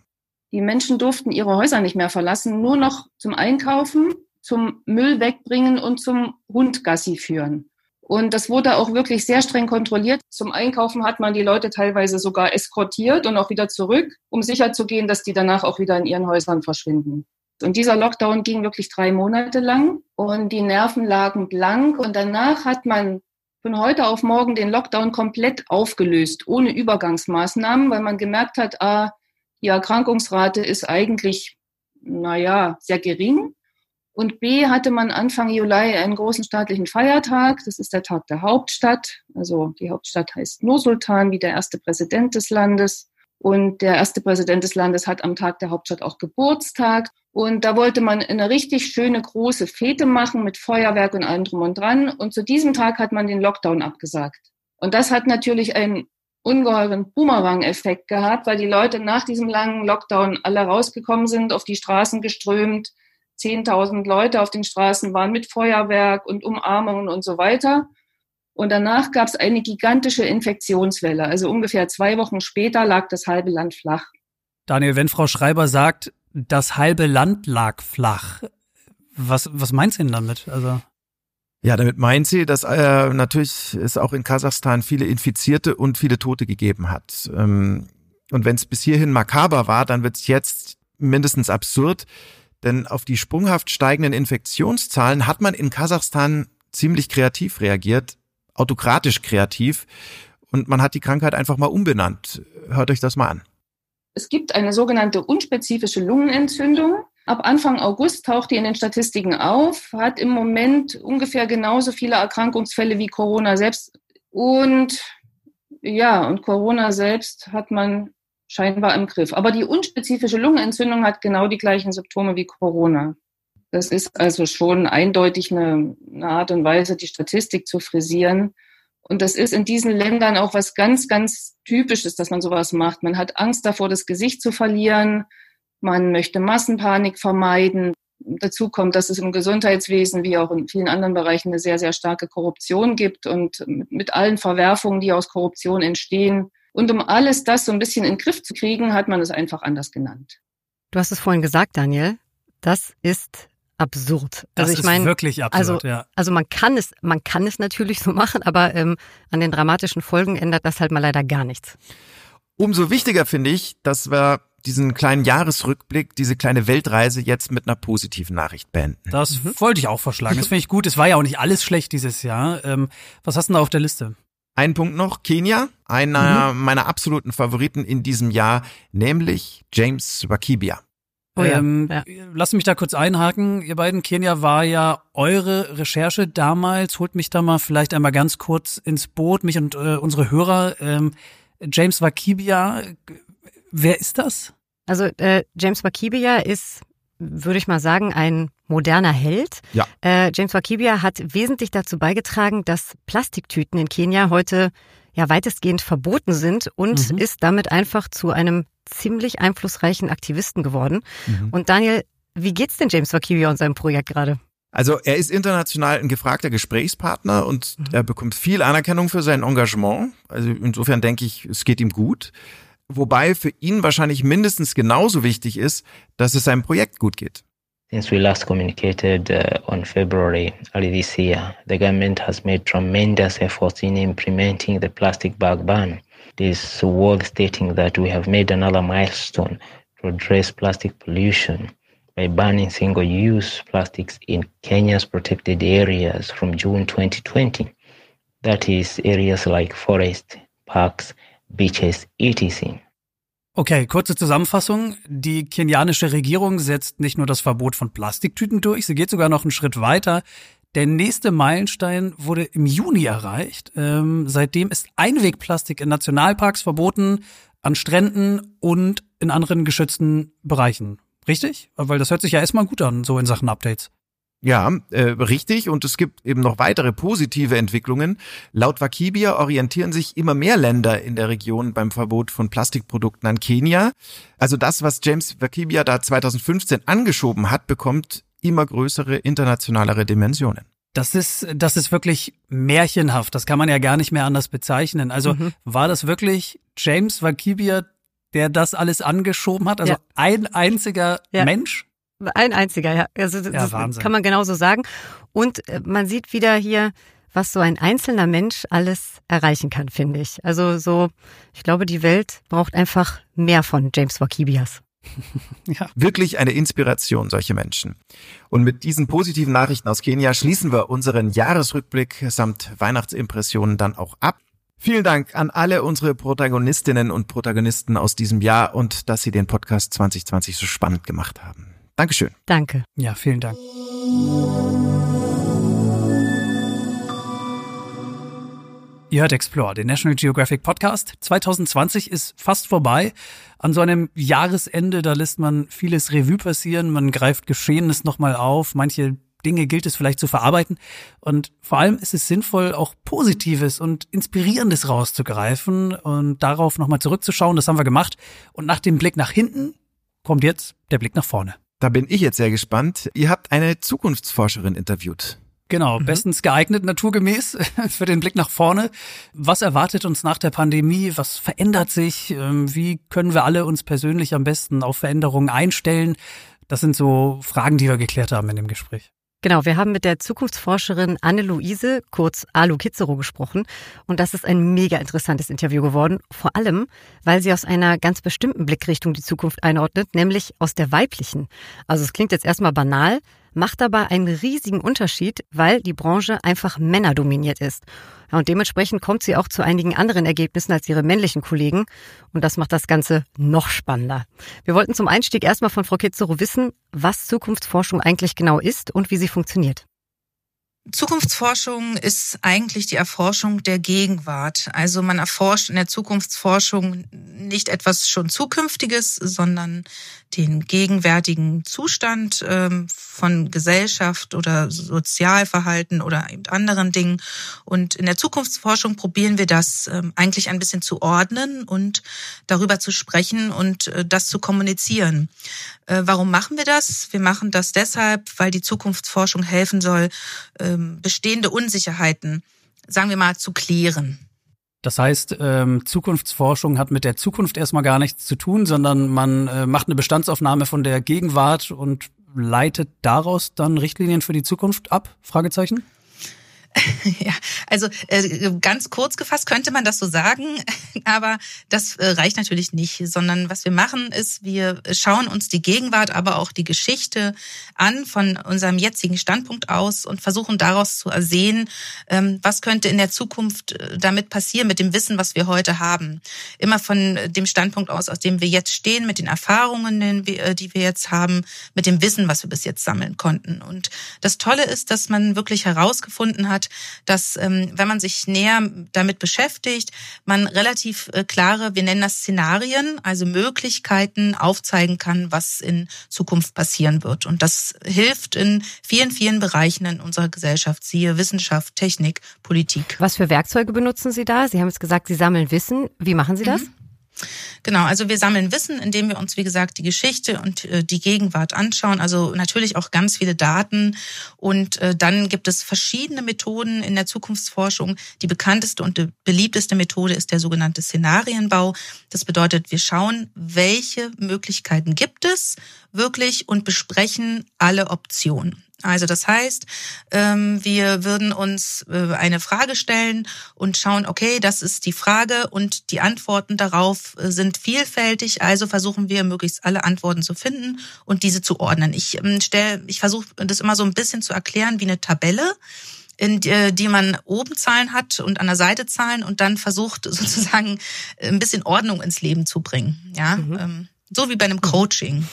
Die Menschen durften ihre Häuser nicht mehr verlassen, nur noch zum Einkaufen, zum Müll wegbringen und zum Hundgassi führen. Und das wurde auch wirklich sehr streng kontrolliert. Zum Einkaufen hat man die Leute teilweise sogar eskortiert und auch wieder zurück, um sicherzugehen, dass die danach auch wieder in ihren Häusern verschwinden. Und dieser Lockdown ging wirklich drei Monate lang und die Nerven lagen blank. Und danach hat man von heute auf morgen den Lockdown komplett aufgelöst, ohne Übergangsmaßnahmen, weil man gemerkt hat, ah, die Erkrankungsrate ist eigentlich, naja, sehr gering. Und B hatte man Anfang Juli einen großen staatlichen Feiertag. Das ist der Tag der Hauptstadt. Also die Hauptstadt heißt Nursultan, wie der erste Präsident des Landes. Und der erste Präsident des Landes hat am Tag der Hauptstadt auch Geburtstag. Und da wollte man eine richtig schöne große Fete machen mit Feuerwerk und allem drum und dran. Und zu diesem Tag hat man den Lockdown abgesagt. Und das hat natürlich einen ungeheuren Boomerang-Effekt gehabt, weil die Leute nach diesem langen Lockdown alle rausgekommen sind, auf die Straßen geströmt. 10.000 Leute auf den Straßen waren mit Feuerwerk und Umarmungen und so weiter. Und danach gab es eine gigantische Infektionswelle. Also ungefähr zwei Wochen später lag das halbe Land flach. Daniel, wenn Frau Schreiber sagt, das halbe Land lag flach, was, was meint sie denn damit? Also Ja, damit meint sie, dass äh, natürlich es auch in Kasachstan viele Infizierte und viele Tote gegeben hat. Ähm, und wenn es bis hierhin makaber war, dann wird es jetzt mindestens absurd, denn auf die sprunghaft steigenden Infektionszahlen hat man in Kasachstan ziemlich kreativ reagiert, autokratisch kreativ, und man hat die Krankheit einfach mal umbenannt. Hört euch das mal an. Es gibt eine sogenannte unspezifische Lungenentzündung. Ab Anfang August taucht die in den Statistiken auf, hat im Moment ungefähr genauso viele Erkrankungsfälle wie Corona selbst. Und ja, und Corona selbst hat man scheinbar im Griff. Aber die unspezifische Lungenentzündung hat genau die gleichen Symptome wie Corona. Das ist also schon eindeutig eine, eine Art und Weise, die Statistik zu frisieren. Und das ist in diesen Ländern auch was ganz, ganz Typisches, dass man sowas macht. Man hat Angst davor, das Gesicht zu verlieren. Man möchte Massenpanik vermeiden. Dazu kommt, dass es im Gesundheitswesen wie auch in vielen anderen Bereichen eine sehr, sehr starke Korruption gibt und mit, allen Verwerfungen, die aus Korruption entstehen. Und um alles das so ein bisschen in den Griff zu kriegen, hat man es einfach anders genannt. Du hast es vorhin gesagt, Daniel. Das ist absurd. Das also ich ist meine, wirklich absurd, also, ja. Also man kann es, man kann es natürlich so machen, aber ähm, an den dramatischen Folgen ändert das halt mal leider gar nichts. Umso wichtiger finde ich, dass wir diesen kleinen Jahresrückblick, diese kleine Weltreise jetzt mit einer positiven Nachricht beenden. Das wollte ich auch vorschlagen. Das finde ich gut. Es war ja auch nicht alles schlecht dieses Jahr. Ähm, was hast du denn da auf der Liste? Ein Punkt noch, Kenia, einer meiner absoluten Favoriten in diesem Jahr, nämlich James Wakibia. Oh ja, ähm, ja. Lasst mich da kurz einhaken. Ihr beiden, Kenia war ja eure Recherche damals. Holt mich da mal vielleicht einmal ganz kurz ins Boot, mich und äh, unsere Hörer. Ähm, James Wakibia, wer ist das? Also äh, James Wakibia ist, würde ich mal sagen, ein moderner Held. Ja. Äh, James Wakibia hat wesentlich dazu beigetragen, dass Plastiktüten in Kenia heute ja weitestgehend verboten sind und Mhm. ist damit einfach zu einem ziemlich einflussreichen Aktivisten geworden. Mhm. Und Daniel, wie geht's denn James Wakibia und seinem Projekt gerade? Also er ist international ein gefragter Gesprächspartner und er bekommt viel Anerkennung für sein Engagement. Also insofern denke ich, es geht ihm gut. Wobei für ihn wahrscheinlich mindestens genauso wichtig ist, dass es seinem Projekt gut geht. Since we last communicated uh, on February early this year, the government has made tremendous efforts in implementing the plastic bag ban. This world stating that we have made another milestone to address plastic pollution by banning single-use plastics in Kenya's protected areas from June 2020. That is areas like forest, parks, beaches, etc. Okay, kurze Zusammenfassung. Die kenianische Regierung setzt nicht nur das Verbot von Plastiktüten durch, sie geht sogar noch einen Schritt weiter. Der nächste Meilenstein wurde im Juni erreicht. Ähm, seitdem ist Einwegplastik in Nationalparks verboten, an Stränden und in anderen geschützten Bereichen. Richtig? Weil das hört sich ja erstmal gut an, so in Sachen Updates. Ja, äh, richtig. Und es gibt eben noch weitere positive Entwicklungen. Laut Wakibia orientieren sich immer mehr Länder in der Region beim Verbot von Plastikprodukten an Kenia. Also das, was James Wakibia da 2015 angeschoben hat, bekommt immer größere internationalere Dimensionen. Das ist, das ist wirklich märchenhaft. Das kann man ja gar nicht mehr anders bezeichnen. Also mhm. war das wirklich James Wakibia, der das alles angeschoben hat? Also ja. ein einziger ja. Mensch? Ein einziger, ja. Also das ja, Wahnsinn. kann man genauso sagen. Und äh, man sieht wieder hier, was so ein einzelner Mensch alles erreichen kann, finde ich. Also so, ich glaube, die Welt braucht einfach mehr von James Wakibias. ja. Wirklich eine Inspiration, solche Menschen. Und mit diesen positiven Nachrichten aus Kenia schließen wir unseren Jahresrückblick samt Weihnachtsimpressionen dann auch ab. Vielen Dank an alle unsere Protagonistinnen und Protagonisten aus diesem Jahr und dass Sie den Podcast 2020 so spannend gemacht haben. Dankeschön. Danke. Ja, vielen Dank. Ihr hört Explore, den National Geographic Podcast. 2020 ist fast vorbei. An so einem Jahresende, da lässt man vieles Revue passieren, man greift Geschehenes nochmal auf, manche Dinge gilt es vielleicht zu verarbeiten. Und vor allem ist es sinnvoll, auch Positives und Inspirierendes rauszugreifen und darauf nochmal zurückzuschauen. Das haben wir gemacht. Und nach dem Blick nach hinten kommt jetzt der Blick nach vorne. Da bin ich jetzt sehr gespannt. Ihr habt eine Zukunftsforscherin interviewt. Genau, mhm. bestens geeignet naturgemäß für den Blick nach vorne. Was erwartet uns nach der Pandemie? Was verändert sich? Ähm, wie können wir alle uns persönlich am besten auf Veränderungen einstellen? Das sind so Fragen, die wir geklärt haben in dem Gespräch. Genau, wir haben mit der Zukunftsforscherin Anne-Luise, kurz Alu Kitzero, gesprochen. Und das ist ein mega interessantes Interview geworden. Vor allem, weil sie aus einer ganz bestimmten Blickrichtung die Zukunft einordnet, nämlich aus der weiblichen. Also es klingt jetzt erstmal banal, macht aber einen riesigen Unterschied, weil die Branche einfach männerdominiert ist. Und dementsprechend kommt sie auch zu einigen anderen Ergebnissen als ihre männlichen Kollegen. Und das macht das Ganze noch spannender. Wir wollten zum Einstieg erstmal von Frau Kitzero wissen, was Zukunftsforschung eigentlich genau ist und wie sie funktioniert. Zukunftsforschung ist eigentlich die Erforschung der Gegenwart. Also man erforscht in der Zukunftsforschung nicht etwas schon Zukünftiges, sondern den gegenwärtigen Zustand ähm, von Gesellschaft oder Sozialverhalten oder eben anderen Dingen. Und in der Zukunftsforschung probieren wir das ähm, eigentlich ein bisschen zu ordnen und darüber zu sprechen und äh, das zu kommunizieren. Äh, warum machen wir das? Wir machen das deshalb, weil die Zukunftsforschung helfen soll, ähm, bestehende Unsicherheiten, sagen wir mal, zu klären. Das heißt, ähm, Zukunftsforschung hat mit der Zukunft erstmal gar nichts zu tun, sondern man äh, macht eine Bestandsaufnahme von der Gegenwart und leitet daraus dann Richtlinien für die Zukunft ab? Fragezeichen? Ja, also äh, ganz kurz gefasst könnte man das so sagen, aber das äh, reicht natürlich nicht, sondern was wir machen ist, wir schauen uns die Gegenwart, aber auch die Geschichte an von unserem jetzigen Standpunkt aus und versuchen daraus zu ersehen, ähm, was könnte in der Zukunft äh, damit passieren mit dem Wissen, was wir heute haben. Immer von dem Standpunkt aus, aus dem wir jetzt stehen, mit den Erfahrungen, die wir jetzt haben, mit dem Wissen, was wir bis jetzt sammeln konnten. Und das Tolle ist, dass man wirklich herausgefunden hat, dass ähm, wenn man sich näher damit beschäftigt, man relativ äh, klare, wir nennen das Szenarien, also Möglichkeiten aufzeigen kann, was in Zukunft passieren wird. Und das hilft in vielen, vielen Bereichen in unserer Gesellschaft, siehe Wissenschaft, Technik, Politik. Was für Werkzeuge benutzen Sie da? Sie haben jetzt gesagt, Sie sammeln Wissen. Wie machen Sie das? Mhm. Genau, also wir sammeln Wissen, indem wir uns, wie gesagt, die Geschichte und äh, die Gegenwart anschauen. Also natürlich auch ganz viele Daten. Und äh, dann gibt es verschiedene Methoden in der Zukunftsforschung. Die bekannteste und die beliebteste Methode ist der sogenannte Szenarienbau. Das bedeutet, wir schauen, welche Möglichkeiten gibt es wirklich und besprechen alle Optionen. Also das heißt, ähm, wir würden uns äh, eine Frage stellen und schauen, okay, das ist die Frage und die Antworten darauf äh, sind vielfältig. Also versuchen wir möglichst alle Antworten zu finden und diese zu ordnen. Ich ähm, stelle, ich versuche das immer so ein bisschen zu erklären wie eine Tabelle. in die, die man oben Zahlen hat und an der Seite Zahlen und dann versucht sozusagen ein bisschen Ordnung ins Leben zu bringen. Ja, mhm. Ähm, so wie bei einem Coaching.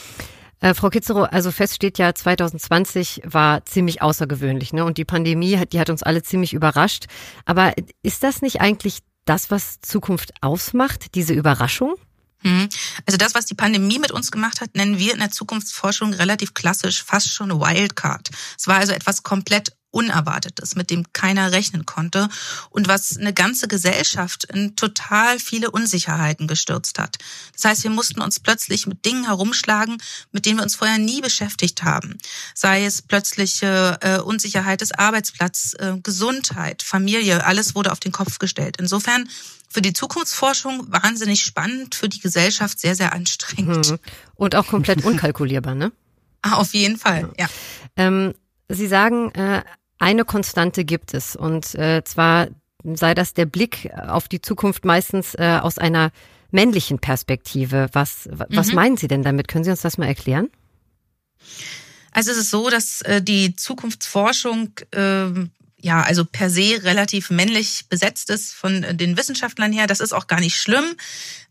Äh, Frau Kitzero, also fest steht ja, 2020 war ziemlich außergewöhnlich, ne? Und die Pandemie hat, die hat uns alle ziemlich überrascht. Aber ist das nicht eigentlich das, was Zukunft ausmacht, diese Überraschung? Mhm. Also das, was die Pandemie mit uns gemacht hat, nennen wir in der Zukunftsforschung relativ klassisch fast schon Wildcard. Es war also etwas komplett Unerwartetes, mit dem keiner rechnen konnte und was eine ganze Gesellschaft in total viele Unsicherheiten gestürzt hat. Das heißt, wir mussten uns plötzlich mit Dingen herumschlagen, mit denen wir uns vorher nie beschäftigt haben. Sei es plötzliche äh, Unsicherheit des Arbeitsplatzes, äh, Gesundheit, Familie, alles wurde auf den Kopf gestellt. Insofern für die Zukunftsforschung wahnsinnig spannend, für die Gesellschaft sehr, sehr anstrengend. Hm. Und auch komplett unkalkulierbar, ne? Ah, auf jeden Fall, ja. Ähm, Sie sagen, äh, eine Konstante gibt es und äh, zwar sei das der Blick auf die Zukunft meistens äh, aus einer männlichen Perspektive. Was, was mhm. meinen Sie denn damit? Können Sie uns das mal erklären? Also es ist so, dass äh, die Zukunftsforschung äh, ja also per se relativ männlich besetzt ist von den Wissenschaftlern her. Das ist auch gar nicht schlimm.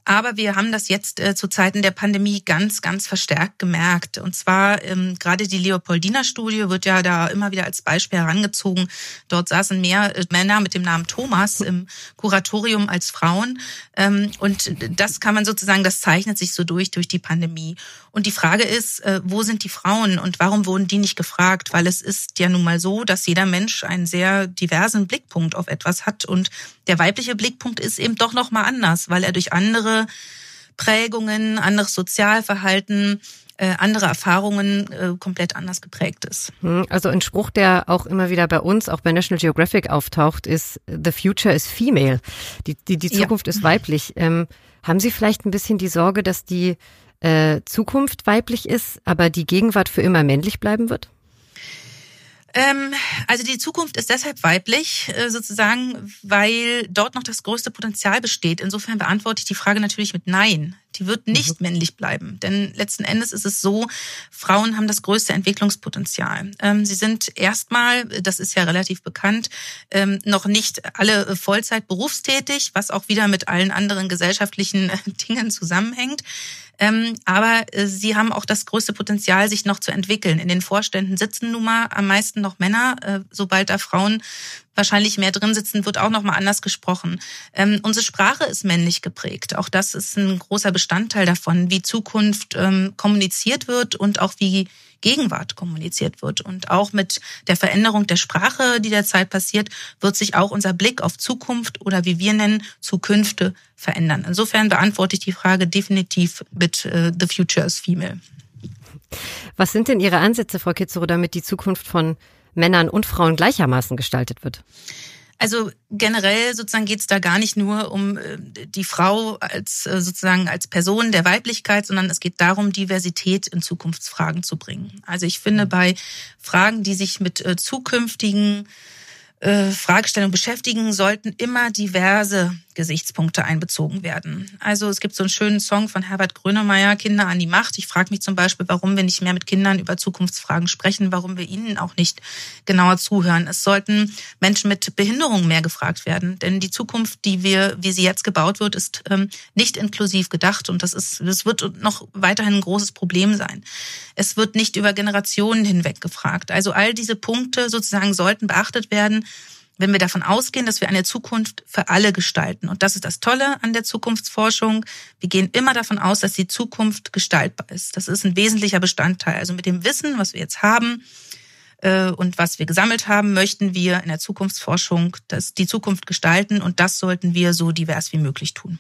Aber wir haben das jetzt äh, zu Zeiten der Pandemie ganz, ganz verstärkt gemerkt. Und zwar ähm, gerade die Leopoldina-Studie wird ja da immer wieder als Beispiel herangezogen. Dort saßen mehr äh, Männer mit dem Namen Thomas im Kuratorium als Frauen. Ähm, und das kann man sozusagen, das zeichnet sich so durch durch die Pandemie. Und die Frage ist, äh, wo sind die Frauen und warum wurden die nicht gefragt? Weil es ist ja nun mal so, dass jeder Mensch einen sehr diversen Blickpunkt auf etwas hat und der weibliche Blickpunkt ist eben doch noch mal anders, weil er durch andere Prägungen, anderes Sozialverhalten, äh, andere Erfahrungen äh, komplett anders geprägt ist. Hm, also ein Spruch, der auch immer wieder bei uns, auch bei National Geographic auftaucht, ist The future is female. Die, die, die Zukunft ja. ist weiblich. Ähm, haben Sie vielleicht ein bisschen die Sorge, dass die äh, Zukunft weiblich ist, aber die Gegenwart für immer männlich bleiben wird? Ähm, also die Zukunft ist deshalb weiblich, äh, sozusagen, weil dort noch das größte Potenzial besteht. Insofern beantworte ich die Frage natürlich mit Nein. Die wird nicht mhm. männlich bleiben. Denn letzten Endes ist es so, Frauen haben das größte Entwicklungspotenzial. Ähm, sie sind erstmal, das ist ja relativ bekannt, ähm, noch nicht alle Vollzeit berufstätig, was auch wieder mit allen anderen gesellschaftlichen Dingen zusammenhängt. Ähm, aber äh, sie haben auch das größte Potenzial, sich noch zu entwickeln. In den Vorständen sitzen nun mal am meisten noch Männer. Äh, sobald da Frauen wahrscheinlich mehr drin sitzen, wird auch noch mal anders gesprochen. Ähm, unsere Sprache ist männlich geprägt. Auch das ist ein großer Bestandteil davon, wie Zukunft ähm, kommuniziert wird und auch wie Gegenwart kommuniziert wird. Und auch mit der Veränderung der Sprache, die derzeit passiert, wird sich auch unser Blick auf Zukunft oder wie wir nennen, Zukünfte verändern. Insofern beantworte ich die Frage definitiv mit uh, The Future is Female. Was sind denn Ihre Ansätze, Frau Kitzero, damit die Zukunft von Männern und Frauen gleichermaßen gestaltet wird? Also generell sozusagen geht es da gar nicht nur um äh, die Frau als äh, sozusagen als Person der Weiblichkeit, sondern es geht darum, Diversität in Zukunftsfragen zu bringen. Also ich finde bei Fragen, die sich mit äh, zukünftigen Fragestellungen beschäftigen, sollten immer diverse Gesichtspunkte einbezogen werden. Also es gibt so einen schönen Song von Herbert Grönemeyer, Kinder an die Macht. Ich frage mich zum Beispiel, warum wir nicht mehr mit Kindern über Zukunftsfragen sprechen, warum wir ihnen auch nicht genauer zuhören. Es sollten Menschen mit Behinderungen mehr gefragt werden, denn die Zukunft, die wir, wie sie jetzt gebaut wird, ist ähm, nicht inklusiv gedacht und das ist, das wird noch weiterhin ein großes Problem sein. Es wird nicht über Generationen hinweg gefragt. Also all diese Punkte sozusagen sollten beachtet werden wenn wir davon ausgehen, dass wir eine Zukunft für alle gestalten. Und das ist das Tolle an der Zukunftsforschung. Wir gehen immer davon aus, dass die Zukunft gestaltbar ist. Das ist ein wesentlicher Bestandteil. Also mit dem Wissen, was wir jetzt haben äh, und was wir gesammelt haben, möchten wir in der Zukunftsforschung das, die Zukunft gestalten. Und das sollten wir so divers wie möglich tun.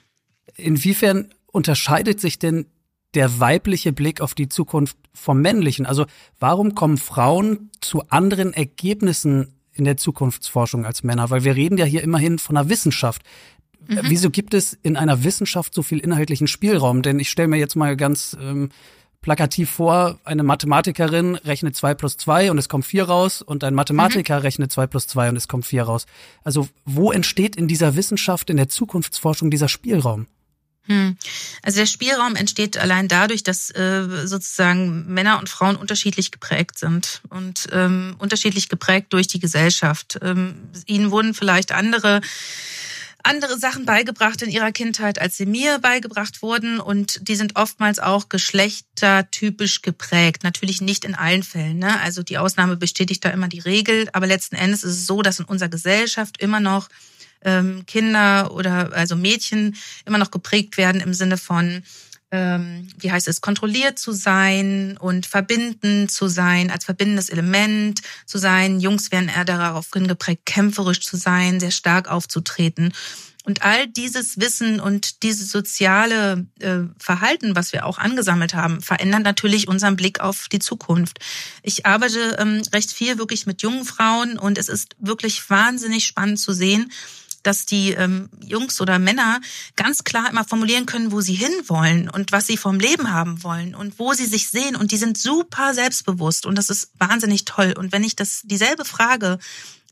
Inwiefern unterscheidet sich denn der weibliche Blick auf die Zukunft vom männlichen? Also warum kommen Frauen zu anderen Ergebnissen in der Zukunftsforschung als Männer? Weil wir reden ja hier immerhin von einer Wissenschaft. Mhm. Wieso gibt es in einer Wissenschaft so viel inhaltlichen Spielraum? Denn ich stelle mir jetzt mal ganz ähm, plakativ vor, eine Mathematikerin rechnet zwei plus zwei und es kommt vier raus und ein Mathematiker mhm. rechnet zwei plus zwei und es kommt vier raus. Also wo entsteht in dieser Wissenschaft, in der Zukunftsforschung dieser Spielraum? Hm. Also der Spielraum entsteht allein dadurch, dass äh, sozusagen Männer und Frauen unterschiedlich geprägt sind und ähm, unterschiedlich geprägt durch die Gesellschaft. Ähm, ihnen wurden vielleicht andere andere Sachen beigebracht in ihrer Kindheit, als sie mir beigebracht wurden. Und die sind oftmals auch geschlechtertypisch geprägt. Natürlich nicht in allen Fällen. Ne? Also die Ausnahme bestätigt da immer die Regel. Aber letzten Endes ist es so, dass in unserer Gesellschaft immer noch ähm, Kinder oder also Mädchen immer noch geprägt werden im Sinne von ähm, wie heißt es, kontrolliert zu sein und verbindend zu sein, als verbindendes Element zu sein. Jungs werden eher darauf geprägt, kämpferisch zu sein, sehr stark aufzutreten. Und all dieses Wissen und dieses soziale äh, Verhalten, was wir auch angesammelt haben, verändert natürlich unseren Blick auf die Zukunft. Ich arbeite ähm, recht viel wirklich mit jungen Frauen und es ist wirklich wahnsinnig spannend zu sehen, dass die ähm, Jungs oder Männer ganz klar immer formulieren können, wo sie hinwollen und was sie vom Leben haben wollen und wo sie sich sehen. Und die sind super selbstbewusst und das ist wahnsinnig toll. Und wenn ich das dieselbe Frage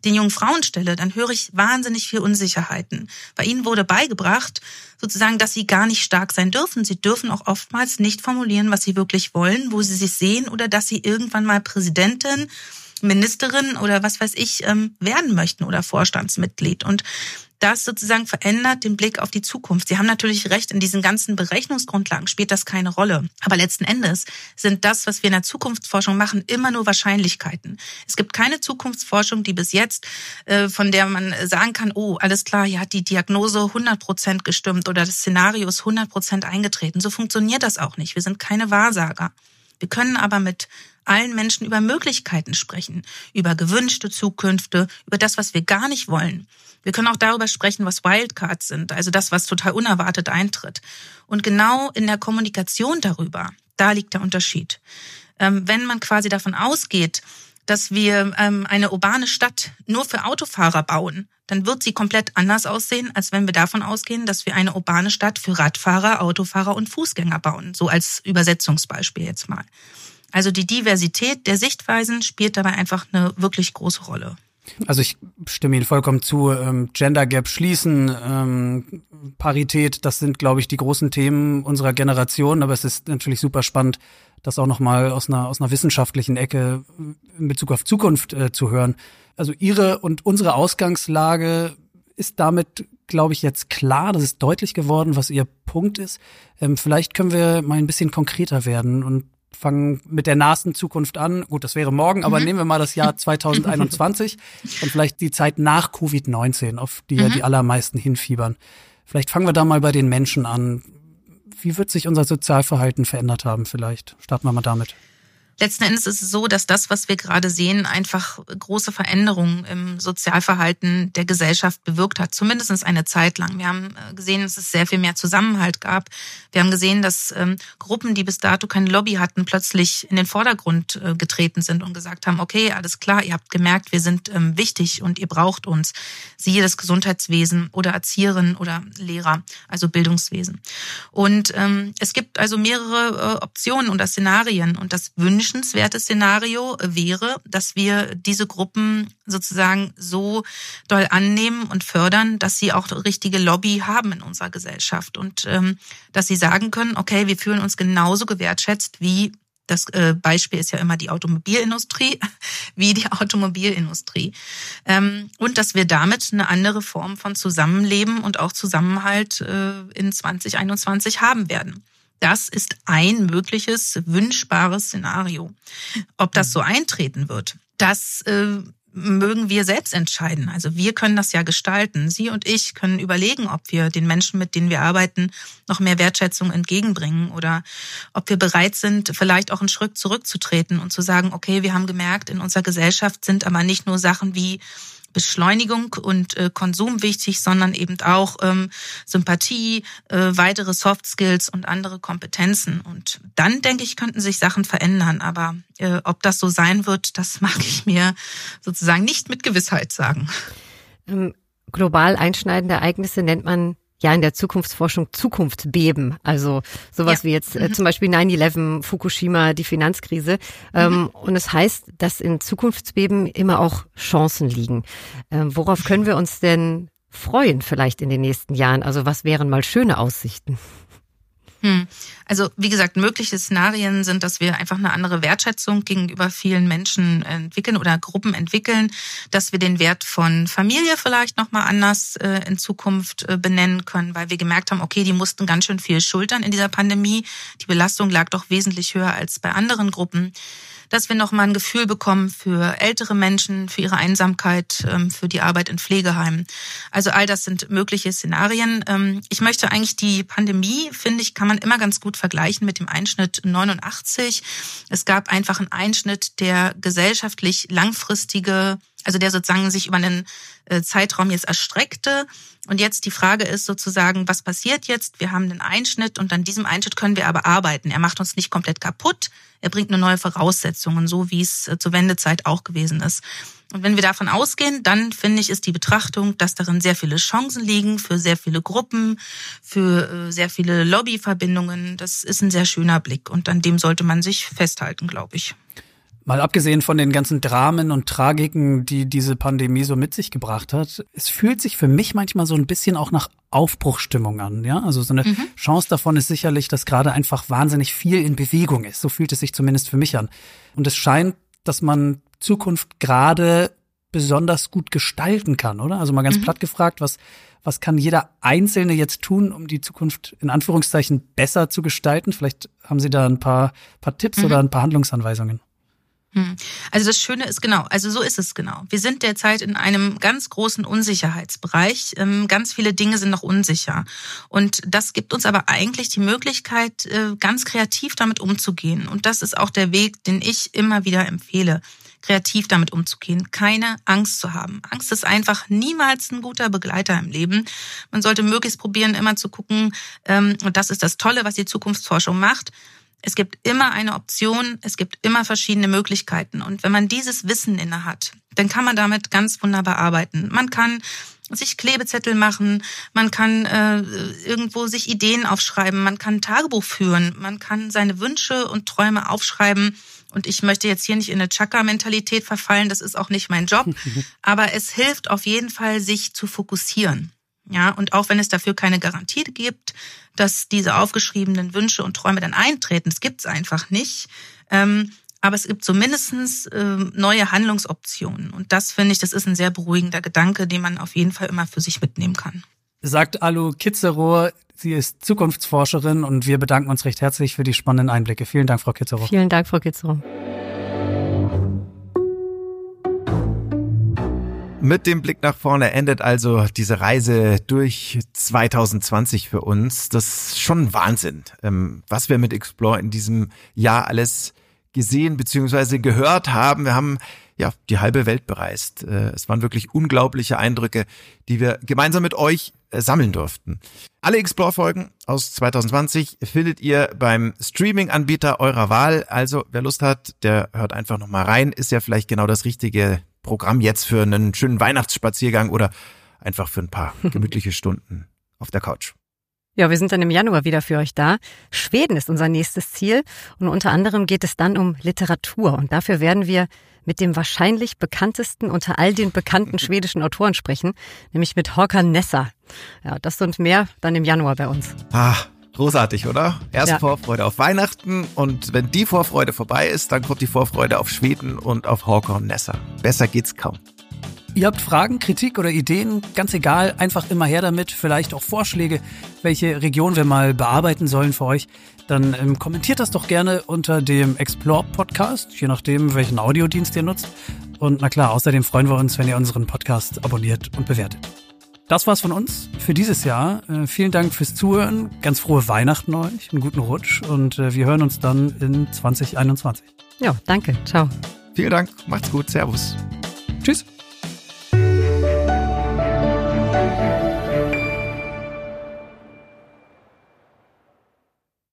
den jungen Frauen stelle, dann höre ich wahnsinnig viel Unsicherheiten. Bei ihnen wurde beigebracht, sozusagen, dass sie gar nicht stark sein dürfen. Sie dürfen auch oftmals nicht formulieren, was sie wirklich wollen, wo sie sich sehen oder dass sie irgendwann mal Präsidentin Ministerin oder was weiß ich ähm, werden möchten oder Vorstandsmitglied. Und das sozusagen verändert den Blick auf die Zukunft. Sie haben natürlich recht, in diesen ganzen Berechnungsgrundlagen spielt das keine Rolle. Aber letzten Endes sind das, was wir in der Zukunftsforschung machen, immer nur Wahrscheinlichkeiten. Es gibt keine Zukunftsforschung, die bis jetzt, äh, von der man sagen kann, oh, alles klar, hier hat die Diagnose 100 Prozent gestimmt oder das Szenario ist 100 Prozent eingetreten. So funktioniert das auch nicht. Wir sind keine Wahrsager. Wir können aber mit allen Menschen über Möglichkeiten sprechen, über gewünschte Zukünfte, über das, was wir gar nicht wollen. Wir können auch darüber sprechen, was Wildcards sind, also das, was total unerwartet eintritt. Und genau in der Kommunikation darüber, da liegt der Unterschied. Ähm, wenn man quasi davon ausgeht, dass wir ähm, eine urbane Stadt nur für Autofahrer bauen, dann wird sie komplett anders aussehen, als wenn wir davon ausgehen, dass wir eine urbane Stadt für Radfahrer, Autofahrer und Fußgänger bauen. So als Übersetzungsbeispiel jetzt mal. Also die Diversität der Sichtweisen spielt dabei einfach eine wirklich große Rolle. Also ich stimme Ihnen vollkommen zu. Ähm, Gender Gap schließen, ähm, Parität, das sind, glaube ich, die großen Themen unserer Generation. Aber es ist natürlich super spannend, das auch nochmal aus einer, aus einer wissenschaftlichen Ecke in Bezug auf Zukunft äh, zu hören. Also Ihre und unsere Ausgangslage ist damit, glaube ich, jetzt klar. Das ist deutlich geworden, was Ihr Punkt ist. Ähm, vielleicht können wir mal ein bisschen konkreter werden und fangen mit der nahesten Zukunft an. Gut, das wäre morgen, aber mhm. nehmen wir mal das Jahr 2021 und vielleicht die Zeit nach Covid-19, auf die mhm. ja die allermeisten hinfiebern. Vielleicht fangen wir da mal bei den Menschen an. Wie wird sich unser Sozialverhalten verändert haben vielleicht? Starten wir mal damit. Letzten Endes ist es so, dass das, was wir gerade sehen, einfach große Veränderungen im Sozialverhalten der Gesellschaft bewirkt hat. Zumindest eine Zeit lang. Wir haben äh, gesehen, dass es sehr viel mehr Zusammenhalt gab. Wir haben gesehen, dass ähm, Gruppen, die bis dato keine Lobby hatten, plötzlich in den Vordergrund äh, getreten sind und gesagt haben, okay, alles klar, ihr habt gemerkt, wir sind ähm, wichtig und ihr braucht uns. Siehe das Gesundheitswesen oder Erzieherinnen oder Lehrer, also Bildungswesen. Und ähm, es gibt also mehrere äh, Optionen oder Szenarien und das Wünschen wünschenswerte Szenario wäre, dass wir diese Gruppen sozusagen so doll annehmen und fördern, dass sie auch richtige Lobby haben in unserer Gesellschaft und ähm, dass sie sagen können, okay, wir fühlen uns genauso gewertschätzt wie das äh, Beispiel ist ja immer die Automobilindustrie, wie die Automobilindustrie. Ähm, und dass wir damit eine andere Form von Zusammenleben und auch Zusammenhalt äh, in 2021 haben werden. Das ist ein mögliches wünschbares Szenario. Ob das so eintreten wird, das äh, mögen wir selbst entscheiden. Also wir können das ja gestalten. Sie und ich können überlegen, ob wir den Menschen, mit denen wir arbeiten, noch mehr Wertschätzung entgegenbringen oder ob wir bereit sind, vielleicht auch einen Schritt zurückzutreten und zu sagen, okay, wir haben gemerkt, in unserer Gesellschaft sind aber nicht nur Sachen wie Beschleunigung und äh, Konsum wichtig, sondern eben auch ähm, Sympathie, äh, weitere Soft Skills und andere Kompetenzen. Und dann, denke ich, könnten sich Sachen verändern. Aber äh, ob das so sein wird, das mag ich mir sozusagen nicht mit Gewissheit sagen. Ähm, global einschneidende Ereignisse nennt man ja in der Zukunftsforschung Zukunftsbeben. Also sowas ja. wie jetzt äh, mhm. zum Beispiel 9-11, Fukushima, die Finanzkrise. Ähm, mhm. Und es das heißt, dass in Zukunftsbeben immer auch Chancen liegen. Ähm, worauf können wir uns denn freuen vielleicht in den nächsten Jahren? Also was wären mal schöne Aussichten? Hm. Also wie gesagt, mögliche Szenarien sind, dass wir einfach eine andere Wertschätzung gegenüber vielen Menschen entwickeln oder Gruppen entwickeln, dass wir den Wert von Familie vielleicht nochmal anders äh, in Zukunft äh, benennen können, weil wir gemerkt haben, okay, die mussten ganz schön viel schultern in dieser Pandemie. Die Belastung lag doch wesentlich höher als bei anderen Gruppen dass wir nochmal ein Gefühl bekommen für ältere Menschen, für ihre Einsamkeit, ähm, für die Arbeit in Pflegeheimen. Also all das sind mögliche Szenarien. Ähm, ich möchte eigentlich die Pandemie, finde ich, kann man immer ganz gut vergleichen mit dem Einschnitt 89. Es gab einfach einen Einschnitt, der gesellschaftlich langfristige also der sozusagen sich über einen äh, Zeitraum jetzt erstreckte. Und jetzt die Frage ist sozusagen, was passiert jetzt? Wir haben einen Einschnitt und an diesem Einschnitt können wir aber arbeiten. Er macht uns nicht komplett kaputt, er bringt nur neue Voraussetzungen, so wie es äh, zur Wendezeit auch gewesen ist. Und wenn wir davon ausgehen, dann finde ich, ist die Betrachtung, dass darin sehr viele Chancen liegen für sehr viele Gruppen, für äh, sehr viele Lobbyverbindungen. Das ist ein sehr schöner Blick und an dem sollte man sich festhalten, glaube ich. Mal abgesehen von den ganzen Dramen und Tragiken, die diese Pandemie so mit sich gebracht hat, es fühlt sich für mich manchmal so ein bisschen auch nach Aufbruchstimmung an, ja? Also so eine mhm. Chance davon ist sicherlich, dass gerade einfach wahnsinnig viel in Bewegung ist. So fühlt es sich zumindest für mich an. Und es scheint, dass man Zukunft gerade besonders gut gestalten kann, oder? Also mal ganz mhm. platt gefragt, was was kann jeder Einzelne jetzt tun, um die Zukunft in Anführungszeichen besser zu gestalten? Vielleicht haben Sie da ein paar, paar Tipps mhm. oder ein paar Handlungsanweisungen. Hm. Also das Schöne ist genau, also so ist es genau. Wir sind derzeit in einem ganz großen Unsicherheitsbereich. Ähm, ganz viele Dinge sind noch unsicher. Und das gibt uns aber eigentlich die Möglichkeit, äh, ganz kreativ damit umzugehen. Und das ist auch der Weg, den ich immer wieder empfehle kreativ damit umzugehen, keine Angst zu haben. Angst ist einfach niemals ein guter Begleiter im Leben. Man sollte möglichst probieren, immer zu gucken, ähm, und das ist das Tolle, was die Zukunftsforschung macht, es gibt immer eine Option, es gibt immer verschiedene Möglichkeiten. Und wenn man dieses Wissen inne hat, dann kann man damit ganz wunderbar arbeiten. Man kann sich Klebezettel machen, man kann äh, irgendwo sich Ideen aufschreiben, man kann Tagebuch führen, man kann seine Wünsche und Träume aufschreiben. Und ich möchte jetzt hier nicht in eine Chakra-Mentalität verfallen, das ist auch nicht mein Job. Aber es hilft auf jeden Fall, sich zu fokussieren. Ja, und auch wenn es dafür keine Garantie gibt, dass diese aufgeschriebenen Wünsche und Träume dann eintreten, das gibt's einfach nicht. Ähm, aber es gibt zumindestens ähm, neue Handlungsoptionen. Und das finde ich, das ist ein sehr beruhigender Gedanke, den man auf jeden Fall immer für sich mitnehmen kann. Sagt Alu Kitzerow, sie ist Zukunftsforscherin und wir bedanken uns recht herzlich für die spannenden Einblicke. Vielen Dank, Frau Kitzerow. Vielen Dank, Frau Kitzerow. Mit dem Blick nach vorne endet also diese Reise durch 2020 für uns. Das ist schon Wahnsinn, ähm, was wir mit Explore in diesem Jahr alles gesehen bzw. gehört haben. Wir haben ja die halbe Welt bereist. Äh, es waren wirklich unglaubliche Eindrücke, die wir gemeinsam mit euch äh, sammeln durften. Alle Explore-Folgen aus 2020 findet ihr beim Streaming-Anbieter eurer Wahl. Also wer Lust hat, der hört einfach nochmal rein. Ist ja vielleicht genau das richtige Programm jetzt für einen schönen Weihnachtsspaziergang oder einfach für ein paar gemütliche Stunden auf der Couch. Ja, wir sind dann im Januar wieder für euch da. Schweden ist unser nächstes Ziel und unter anderem geht es dann um Literatur und dafür werden wir mit dem wahrscheinlich bekanntesten unter all den bekannten schwedischen Autoren sprechen, nämlich mit Håkan Nessa. Ja, das und mehr dann im Januar bei uns. Ah, Großartig, oder? Erst ja. Vorfreude auf Weihnachten und wenn die Vorfreude vorbei ist, dann kommt die Vorfreude auf Schweden und auf Håkon Nessa. Besser geht's kaum. Ihr habt Fragen, Kritik oder Ideen, ganz egal, einfach immer her damit. Vielleicht auch Vorschläge, welche Region wir mal bearbeiten sollen für euch. Dann ähm, kommentiert das doch gerne unter dem Explore Podcast, je nachdem, welchen Audiodienst ihr nutzt. Und na klar, außerdem freuen wir uns, wenn ihr unseren Podcast abonniert und bewertet. Das war's von uns für dieses Jahr. Äh, vielen Dank fürs Zuhören. Ganz frohe Weihnachten euch, einen guten Rutsch und äh, wir hören uns dann in 2021. Ja, danke. Ciao. Vielen Dank. Macht's gut. Servus. Tschüss.